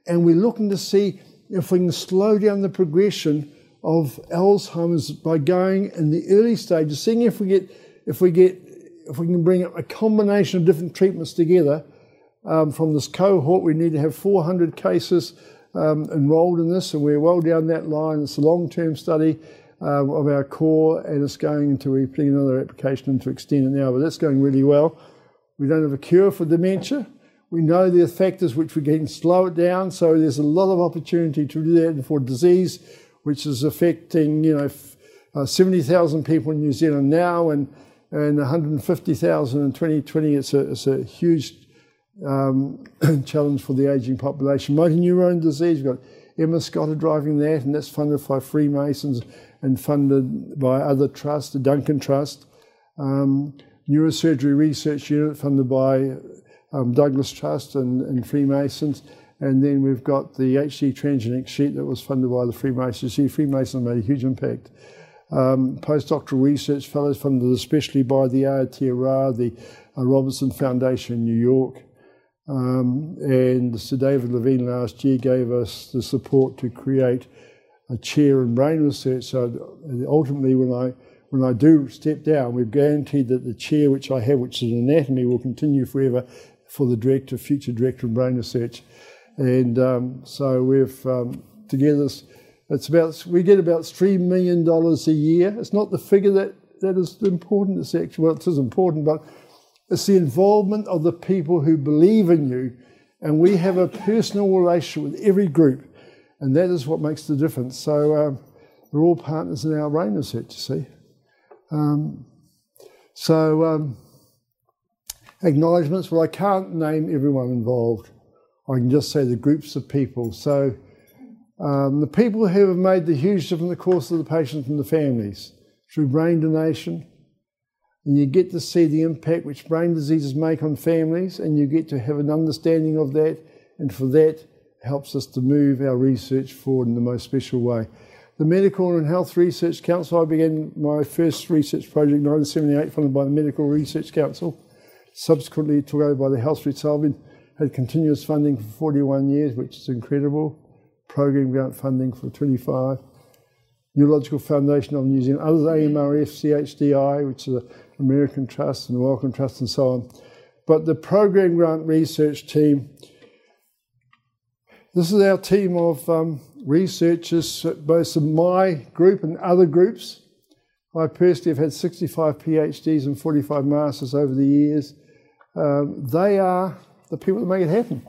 And we're looking to see if we can slow down the progression of Alzheimer's by going in the early stages, seeing if we get if we get if we can bring a combination of different treatments together um, from this cohort. We need to have 400 cases um, enrolled in this, and we're well down that line. It's a long-term study uh, of our core, and it's going into we're putting another application in to extend it now, but that's going really well. We don't have a cure for dementia. We know the factors which we can slow it down, so there's a lot of opportunity to do that. For disease, which is affecting, you know, uh, 70,000 people in New Zealand now and, and 150,000 in 2020, it's a, it's a huge um, challenge for the ageing population. Motor neurone disease, we've got Emma Scott driving that, and that's funded by Freemasons and funded by other trusts, the Duncan Trust. Um, neurosurgery research unit funded by um, Douglas Trust and, and, Freemasons. And then we've got the HD transgenic sheet that was funded by the Freemasons. See, Freemasons made a huge impact. Um, postdoctoral research fellows funded especially by the Aotearoa, the uh, Robertson Foundation in New York. Um, and Sir David Levene last year gave us the support to create a chair in brain research. So ultimately, when I when I do step down, we've guaranteed that the chair which I have, which is anatomy, will continue forever for the director, future director of brain research. And um, so we've um, together, it's about, we get about $3 million a year. It's not the figure that, that is important, it's actually, well, it is important, but it's the involvement of the people who believe in you. And we have a personal relationship with every group. And that is what makes the difference. So um, we're all partners in our brain research, you see. Um, so, um, acknowledgements. Well, I can't name everyone involved. I can just say the groups of people. So, um, the people who have made the huge difference in the course of the patients and the families through brain donation. And you get to see the impact which brain diseases make on families, and you get to have an understanding of that. And for that, helps us to move our research forward in the most special way the Medical and Health Research Council. I began my first research project in 1978, funded by the Medical Research Council. Subsequently, took over by the Health Sullivan, had continuous funding for 41 years, which is incredible. Program grant funding for 25. Neurological Foundation of New Zealand, others AMRF, CHDI, which is an American trust, and the Wellcome Trust, and so on. But the program grant research team, this is our team of um, researchers, both of my group and other groups. I personally have had 65 PhDs and 45 masters over the years. Um, they are the people that make it happen.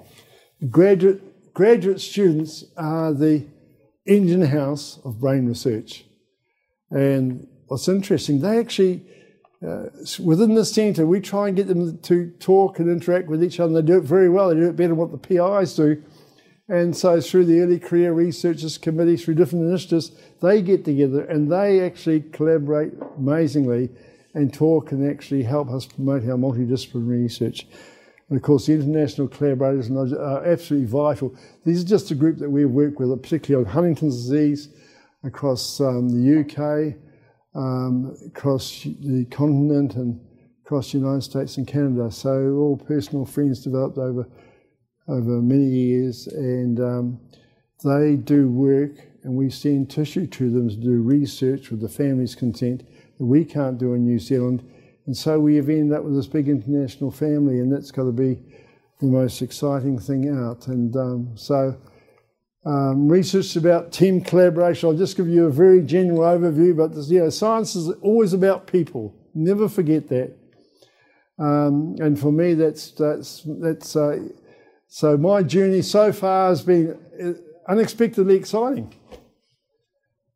Graduate, graduate students are the engine house of brain research. And what's interesting, they actually, uh, within the centre, we try and get them to talk and interact with each other. They do it very well. They do it better than what the PIs do. And so, through the Early Career Researchers Committee, through different initiatives, they get together and they actually collaborate amazingly and talk and actually help us promote our multidisciplinary research. And of course, the international collaborators are absolutely vital. These are just a group that we work with, particularly on Huntington's disease across um, the UK, um, across the continent, and across the United States and Canada. So, all personal friends developed over over many years, and um, they do work, and we send tissue to them to do research with the family's consent that we can't do in New Zealand. And so we have ended up with this big international family, and that's got to be the most exciting thing out. And um, so, um, research about team collaboration. I'll just give you a very general overview, but this, you know, science is always about people. Never forget that. Um, and for me, that's that's that's. Uh, so my journey so far has been uh, unexpectedly exciting.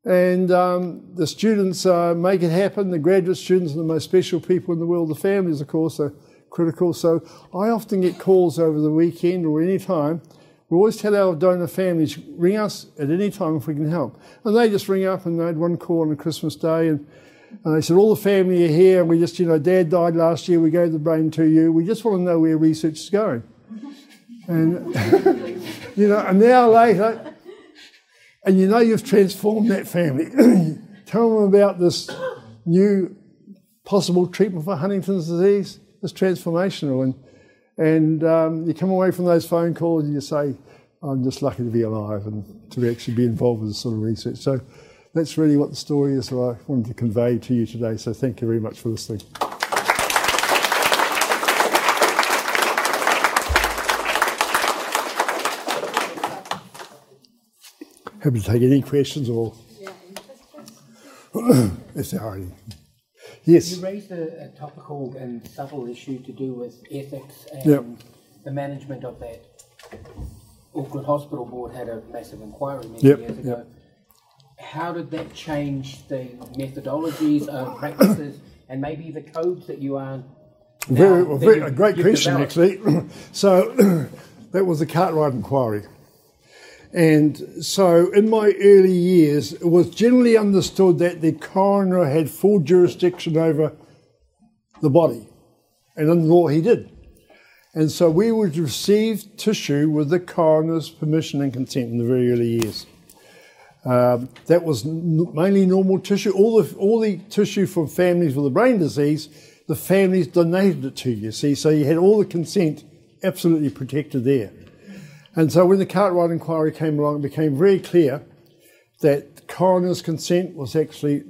And um, the students uh, make it happen. The graduate students are the most special people in the world. The families, of course, are critical. So I often get calls over the weekend or any time. We always tell our donor families, ring us at any time if we can help. And they just ring up and they had one call on Christmas day and, and they said, all the family are here and we just, you know, dad died last year, we gave the brain to you. We just want to know where research is going. And, you know, an hour later, and you know you've transformed that family. Tell them about this new possible treatment for Huntington's disease. It's transformational. And, and um, you come away from those phone calls and you say, I'm just lucky to be alive and to actually be involved with this sort of research. So that's really what the story is that I wanted to convey to you today. So thank you very much for listening. Happy to take any questions or if there are any. Yes. You raised a, a, topical and subtle issue to do with ethics and yep. the management of that Auckland Hospital Board had a massive inquiry many Yep, years ago. yep. How did that change the methodologies, uh, practices, and maybe the codes that you are? now- Very, well, very, a great question, developed? actually. so that was the Cartwright inquiry. And so in my early years, it was generally understood that the coroner had full jurisdiction over the body. And in law, he did. And so we would receive tissue with the coroner's permission and consent in the very early years. Um, that was mainly normal tissue. All the all the tissue from families with a brain disease, the families donated it to you. See, so you had all the consent absolutely protected there. And so when the Cartwright inquiry came along, it became very clear that coroner's consent was actually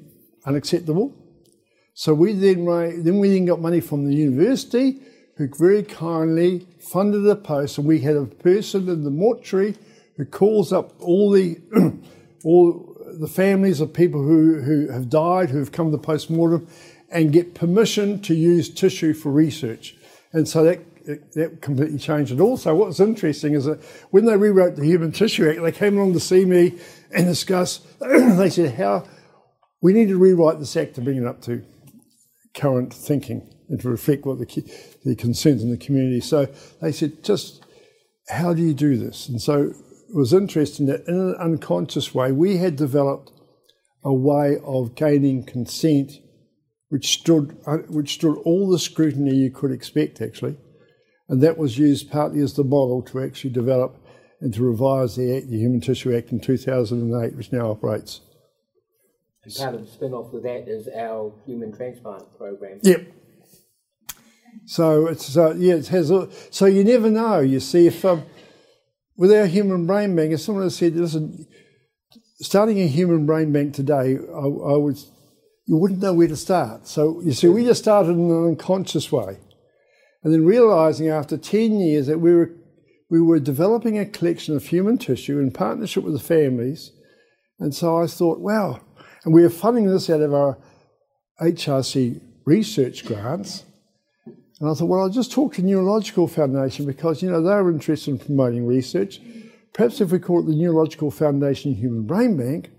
unacceptable. So we then then we then got money from the university, who very kindly funded a post, and we had a person in the mortuary who calls up all the all the families of people who, who have died, who have come to post mortem, and get permission to use tissue for research. And so that that completely changed it. Also, what's interesting is that when they rewrote the Human Tissue Act, they came along to see me and discuss. they said, "How we need to rewrite this act to bring it up to current thinking and to reflect what the, the concerns in the community. So they said, just how do you do this? And so it was interesting that in an unconscious way, we had developed a way of gaining consent which stood, uh, which stood all the scrutiny you could expect, actually. And that was used partly as the model to actually develop and to revise the, Act, the Human Tissue Act in 2008, which now operates. And part of the spin off of that is our human transplant program. Yep. So it's uh, yeah, it has. A, so you never know. You see, if um, with our human brain bank, if someone has said, "Listen, starting a human brain bank today, I, I would, you wouldn't know where to start." So you see, we just started in an unconscious way, and then realizing after ten years that we were we were developing a collection of human tissue in partnership with the families, and so I thought, wow, and we are funding this out of our HRC research grants. And I thought, well, I'll just talk to Neurological Foundation because, you know, they're interested in promoting research. Perhaps if we call it the Neurological Foundation Human Brain Bank,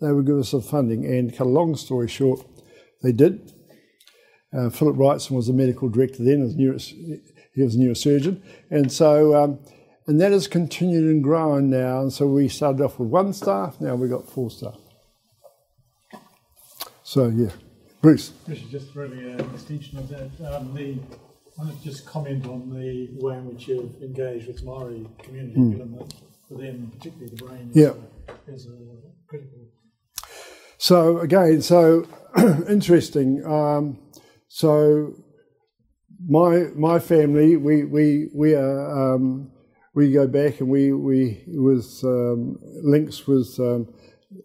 they would give us some funding. And cut a long story short, they did. Uh, Philip Wrightson was the medical director then, as neuro, he was a neurosurgeon. And so, um, and that has continued and grown now. And so we started off with one staff, now we've got four staff. So, yeah. Bruce. This is just really an extension of that. Um, the, I want to just comment on the way in which you've engaged with the Maori community, given that for them, particularly the brain, is, Yeah. a, is a critical. So again, so interesting. Um, so my my family, we we we are um, we go back and we we with um, links with um,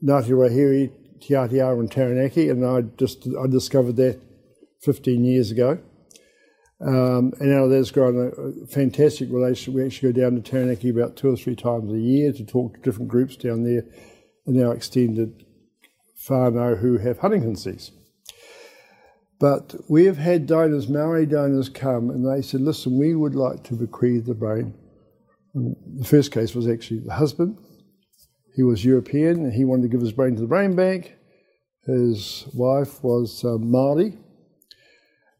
Ngāti Rahiri, Te Atiawa and Taranaki, and I just I discovered that 15 years ago. Um, and of that's grown a, a fantastic relationship. We actually go down to Taranaki about two or three times a year to talk to different groups down there, and our extended whānau who have Huntington's disease. But we have had donors, Maori donors, come and they said, listen, we would like to bequeath the brain. And the first case was actually the husband. He was European and he wanted to give his brain to the brain bank. His wife was uh, Māori.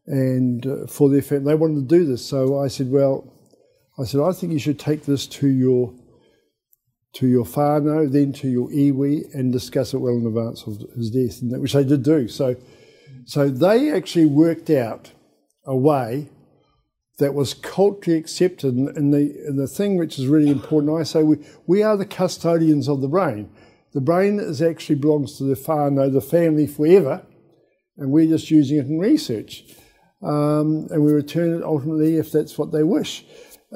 And uh, for their family, they wanted to do this. So I said, well, I said, I think you should take this to your to your whānau, then to your iwi, and discuss it well in advance of his death, which they did do. So, so they actually worked out a way that was culturally accepted. And, the, and the thing which is really important, I say, we, we are the custodians of the brain. The brain is actually belongs to the whānau, the family forever, and we're just using it in research. Um, and we return it ultimately if that's what they wish.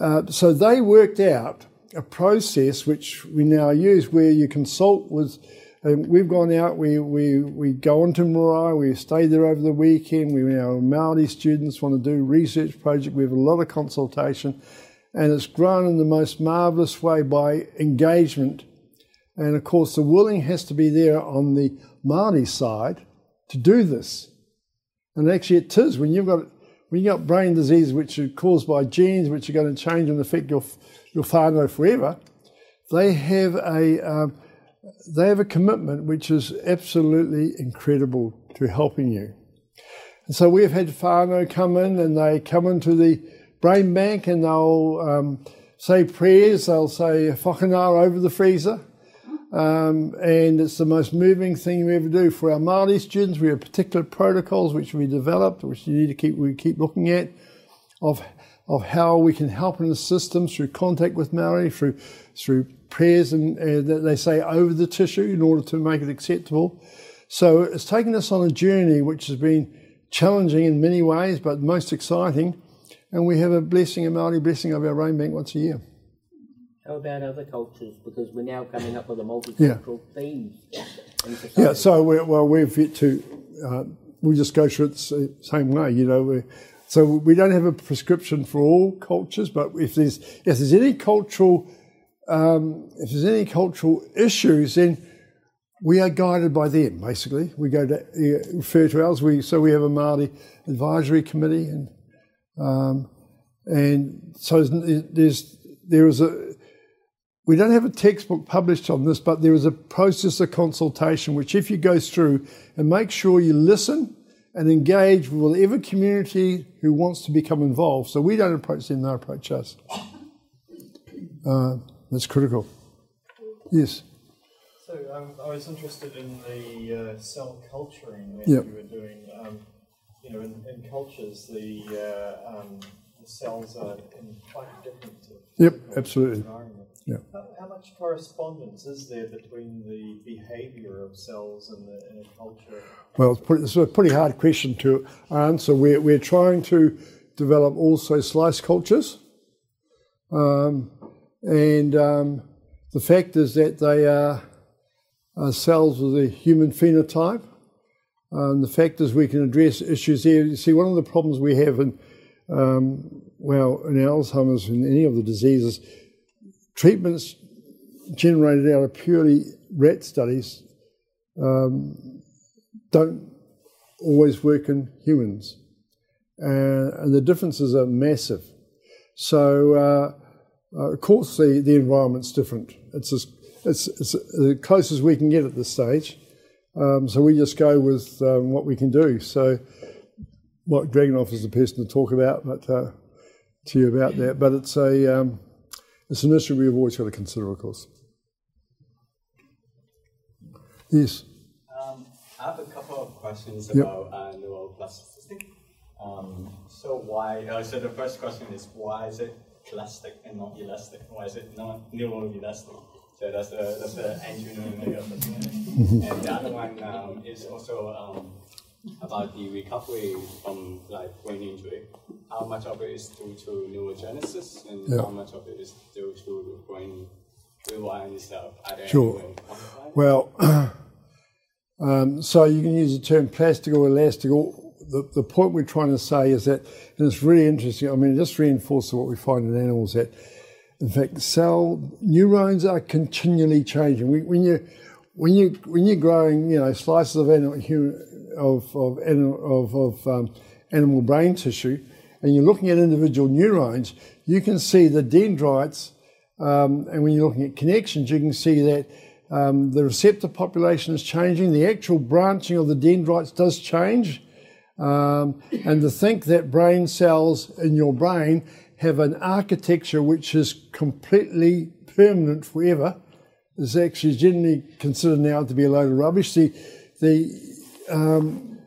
Uh, so they worked out a process which we now use where you consult with. Um, we've gone out, we, we, we go on to Marae, we stay there over the weekend. We our Maori students want to do research project. We have a lot of consultation, and it's grown in the most marvellous way by engagement. And of course, the willing has to be there on the Maori side to do this. And actually, it is when you've got when you've got brain disease which are caused by genes which are going to change and affect your your whānau forever, they have a um, they have a commitment which is absolutely incredible to helping you. And so we've had whānau come in and they come into the brain bank and they'll um, say prayers, they'll say whakanā over the freezer. Um, and it's the most moving thing we ever do. For our Māori students, we have particular protocols which we developed, which you need to keep we keep looking at, of of how we can help in the system through contact with Maori, through through prayers and uh, that they say over the tissue in order to make it acceptable. So it's taken us on a journey which has been challenging in many ways, but most exciting. And we have a blessing, a Maori blessing of our rain bank once a year. How about other cultures? Because we're now coming up with a multicultural yeah. theme. Yeah, so we're, well, we've yet to, uh, we just go through it the same way, you know. So we don't have a prescription for all cultures, but if there's if there's any cultural um, if there's any cultural issues, then we are guided by them. Basically, we go to uh, refer to ours. We so we have a Māori advisory committee, and um, and so there's there is a we don't have a textbook published on this, but there is a process of consultation which, if you go through and make sure you listen and engage with whatever community who wants to become involved. So we don't approach them; they approach us. Uh, that's critical. Yes. So um, I was interested in the uh, cell culturing that yep. you were doing. Um, you know, in, in cultures, the, uh, um, the cells are in quite different. Yep, absolutely. Yeah. How, how, much correspondence is there between the behaviour of cells and the, in a culture? Well, it's, pretty, it's, a pretty hard question to answer. We're, we're trying to develop also slice cultures. Um, and um, the fact is that they are, are cells with a human phenotype. Um, the fact is we can address issues there. You see, one of the problems we have in, um, well, in Alzheimer's and any of the diseases, treatments generated out of purely rat studies um, don't always work in humans. Uh, and the differences are massive. So, uh, uh, of course, the, the environment's different. It's as, it's, it's the closest we can get at this stage. Um, so we just go with um, what we can do. So, what Dragunow is the person to talk about, but uh, to you about that. But it's a um, it's an issue we've always got to consider, of course. Yes. Um, I have a couple of questions yep. about uh, neuroplasticity. Um, so why? Uh, so the first question is why is it plastic and not elastic? Why is it not neuroelastic? So that's the that's the engineering layer. And the other one um, is also um, about the recovery from like brain injury. How much of it is due to neurogenesis, and yeah. how much of it is due to brain rewiring itself? Sure. Well. Um, so you can use the term plastic or elastic or the, the point we're trying to say is that, and it's really interesting, I mean, it just reinforces what we find in animals that, in fact, cell neurons are continually changing. When you when you when you're growing, you know, slices of animal of of of, of um, animal brain tissue, and you're looking at individual neurons, you can see the dendrites, um, and when you're looking at connections, you can see that um, the receptor population is changing. The actual branching of the dendrites does change. Um, and to think that brain cells in your brain have an architecture which is completely permanent forever is actually generally considered now to be a load of rubbish. The, the, um,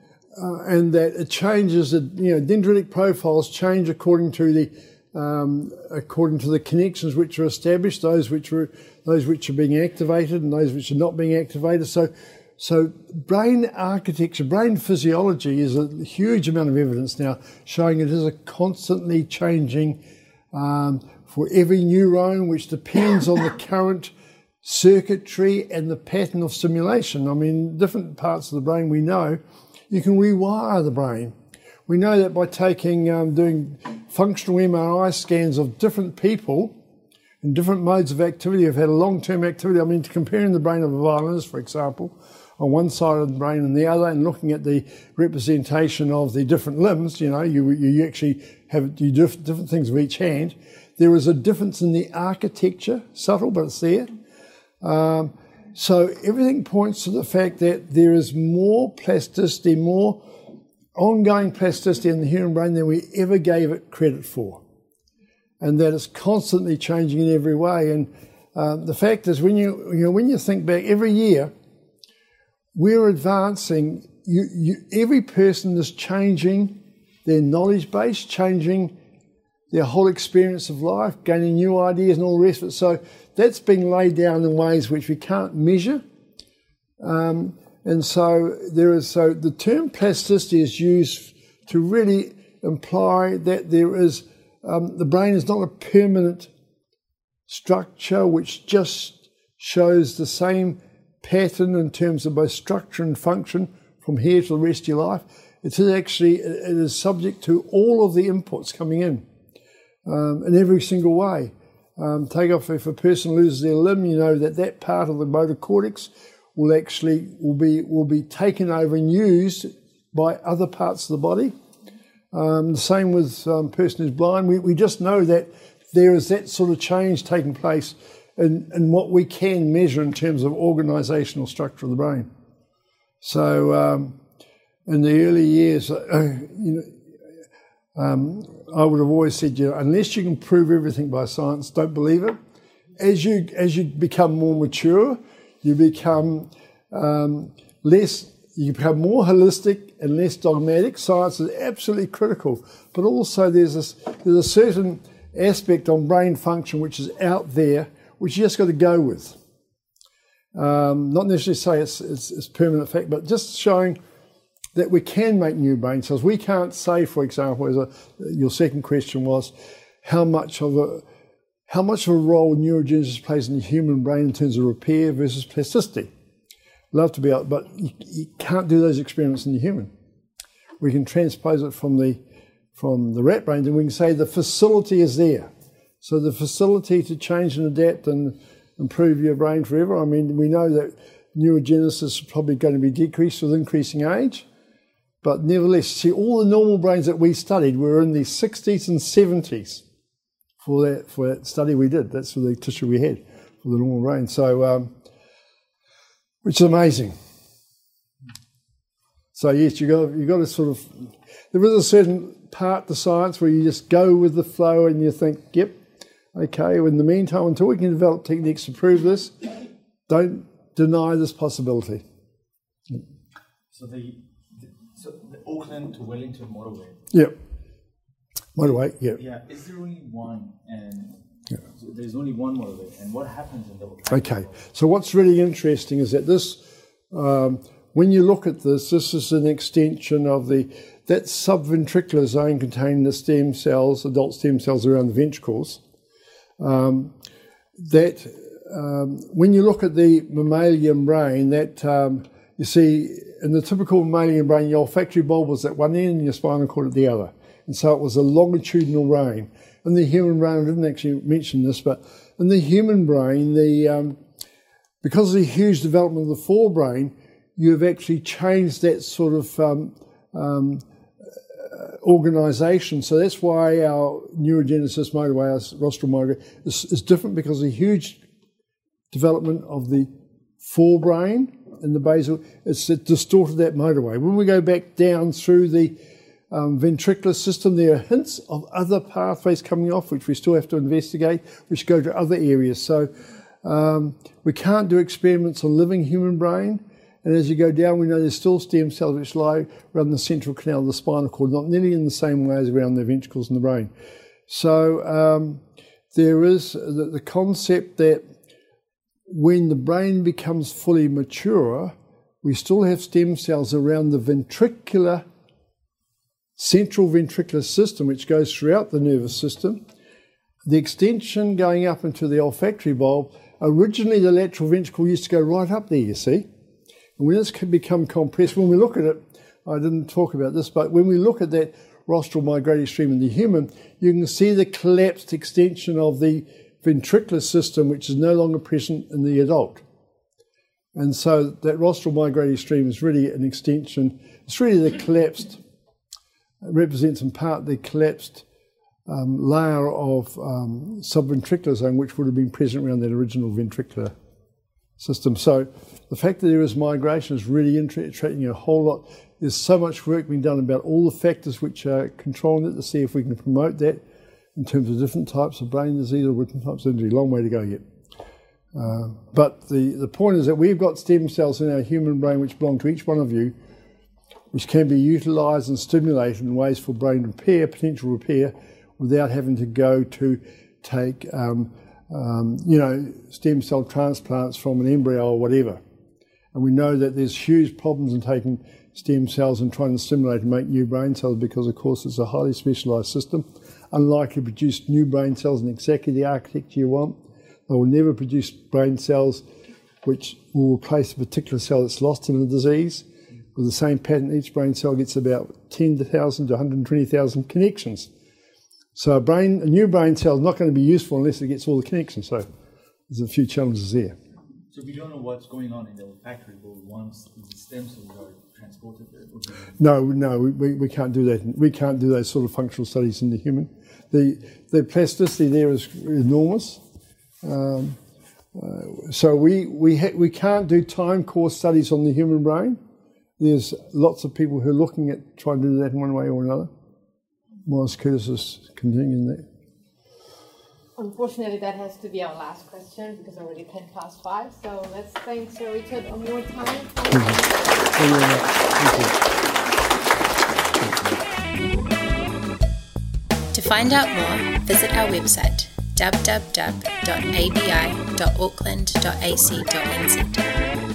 uh, and that it changes, you know, dendritic profiles change according to the um, according to the connections which are established, those which are those which are being activated and those which are not being activated. So so, brain architecture, brain physiology is a huge amount of evidence now showing it is a constantly changing um, for every neuron, which depends on the current circuitry and the pattern of stimulation. I mean, different parts of the brain we know you can rewire the brain. We know that by taking, um, doing functional MRI scans of different people in different modes of activity have had a long term activity. I mean, comparing the brain of a violinist, for example, on one side of the brain and the other, and looking at the representation of the different limbs, you know, you, you actually have you do different things with each hand. There is a difference in the architecture, subtle, but it's there. Um, so everything points to the fact that there is more plasticity, more ongoing plasticity in the human brain than we ever gave it credit for. And that it's constantly changing in every way. And um, the fact is, when you, you know, when you think back, every year we're advancing. You, you, every person is changing their knowledge base, changing their whole experience of life, gaining new ideas and all the rest of it. So that's been laid down in ways which we can't measure. Um, and so there is so the term plasticity is used to really imply that there is um, the brain is not a permanent structure which just shows the same pattern in terms of both structure and function from here to the rest of your life. It is actually it is subject to all of the inputs coming in um, in every single way. Um, take off if a person loses their limb, you know that that part of the motor cortex will actually will be will be taken over and used by other parts of the body. Um, the same with um, person who's blind. We, we just know that there is that sort of change taking place in, in what we can measure in terms of organisational structure of the brain. So um, in the early years, uh, you know, um, I would have always said, you know, unless you can prove everything by science, don't believe it. As you as you become more mature, you become um, less. You become more holistic and less dogmatic. Science is absolutely critical, but also there's there's a certain aspect on brain function which is out there, which you just got to go with. Um, not necessarily say it's, it's, it's permanent fact, but just showing that we can make new brain cells. We can't say, for example, as a, your second question was, how much of a how much of a role neurogenesis plays in the human brain in terms of repair versus plasticity. Love to be able, but you, you can't do those experiments in the human. We can transpose it from the from the rat brain, and we can say the facility is there. So the facility to change and adapt and improve your brain forever. I mean, we know that neurogenesis is probably going to be decreased with increasing age. But nevertheless, see, all the normal brains that we studied were in the 60s and 70s for that, for that study we did. That's for the tissue we had for the normal brain. So, um, which is amazing. So yes, you got you got to sort of. There is a certain part to science where you just go with the flow and you think, yep, okay. In the meantime, until we can develop techniques to prove this, don't deny this possibility. So the so the Auckland to Wellington motorway. Yep. Motorway. Yep. Yeah. Is there only one? And yeah. so there's only one motorway. And what happens in the? Okay. So what's really interesting is that this, um, when you look at this, this is an extension of the that subventricular zone containing the stem cells, adult stem cells around the ventricles. Um, that um, when you look at the mammalian brain, that um, you see in the typical mammalian brain, your olfactory bulb was at one end and your spinal cord at the other. And so it was a longitudinal brain. In the human brain, I didn't actually mention this, but in the human brain, the um, because of the huge development of the forebrain, you have actually changed that sort of um, um, organization. So that's why our neurogenesis motorway, our rostral motorway, is, is different because of the huge development of the forebrain in the basal, it's distorted that motorway. When we go back down through the um, ventricular system, there are hints of other pathways coming off, which we still have to investigate, which go to other areas. So um, we can't do experiments on living human brain. And as you go down, we know there's still stem cells which lie around the central canal of the spinal cord, not nearly in the same way as around the ventricles in the brain. So um, there is the, the concept that when the brain becomes fully mature, we still have stem cells around the ventricular, central ventricular system, which goes throughout the nervous system. The extension going up into the olfactory bulb, originally the lateral ventricle used to go right up there, you see. And when it's become compressed, when we look at it, I didn't talk about this, but when we look at that rostral migratory stream in the human, you can see the collapsed extension of the ventricular system, which is no longer present in the adult. And so that rostral migratory stream is really an extension. It's really the collapsed, represents in part the collapsed um, layer of um, subventricular zone, which would have been present around that original ventricular system. So the fact that there is migration is really interesting a whole lot. There's so much work being done about all the factors which are controlling it to see if we can promote that in terms of different types of brain disease or different types of injury. Long way to go yet. Uh, but the, the point is that we've got stem cells in our human brain which belong to each one of you, which can be utilized and stimulated in ways for brain repair, potential repair, without having to go to take, um, um, you know, stem cell transplants from an embryo or whatever. And we know that there's huge problems in taking stem cells and trying to stimulate and make new brain cells because, of course, it's a highly specialized system, unlikely to produce new brain cells in exactly the architecture you want. They will never produce brain cells which will replace a particular cell that's lost in a disease. With the same pattern, each brain cell gets about 10,000 to 120,000 connections. So a brain, a new brain cell is not going to be useful unless it gets all the connections. So there's a few challenges there. So we don't know what's going on in the factory, but once the stem cells are transported. No, no, we, we can't do that. We can't do those sort of functional studies in the human. The the plasticity there is enormous. Um, uh, so we we ha- we can't do time course studies on the human brain. There's lots of people who are looking at trying to do that in one way or another. Maurice Curtis is continuing that. Unfortunately, that has to be our last question because already 10 past 5. So let's thank Sir Richard one more time. Thank you. To find out more, visit our website www.abi.auckland.ac.nz.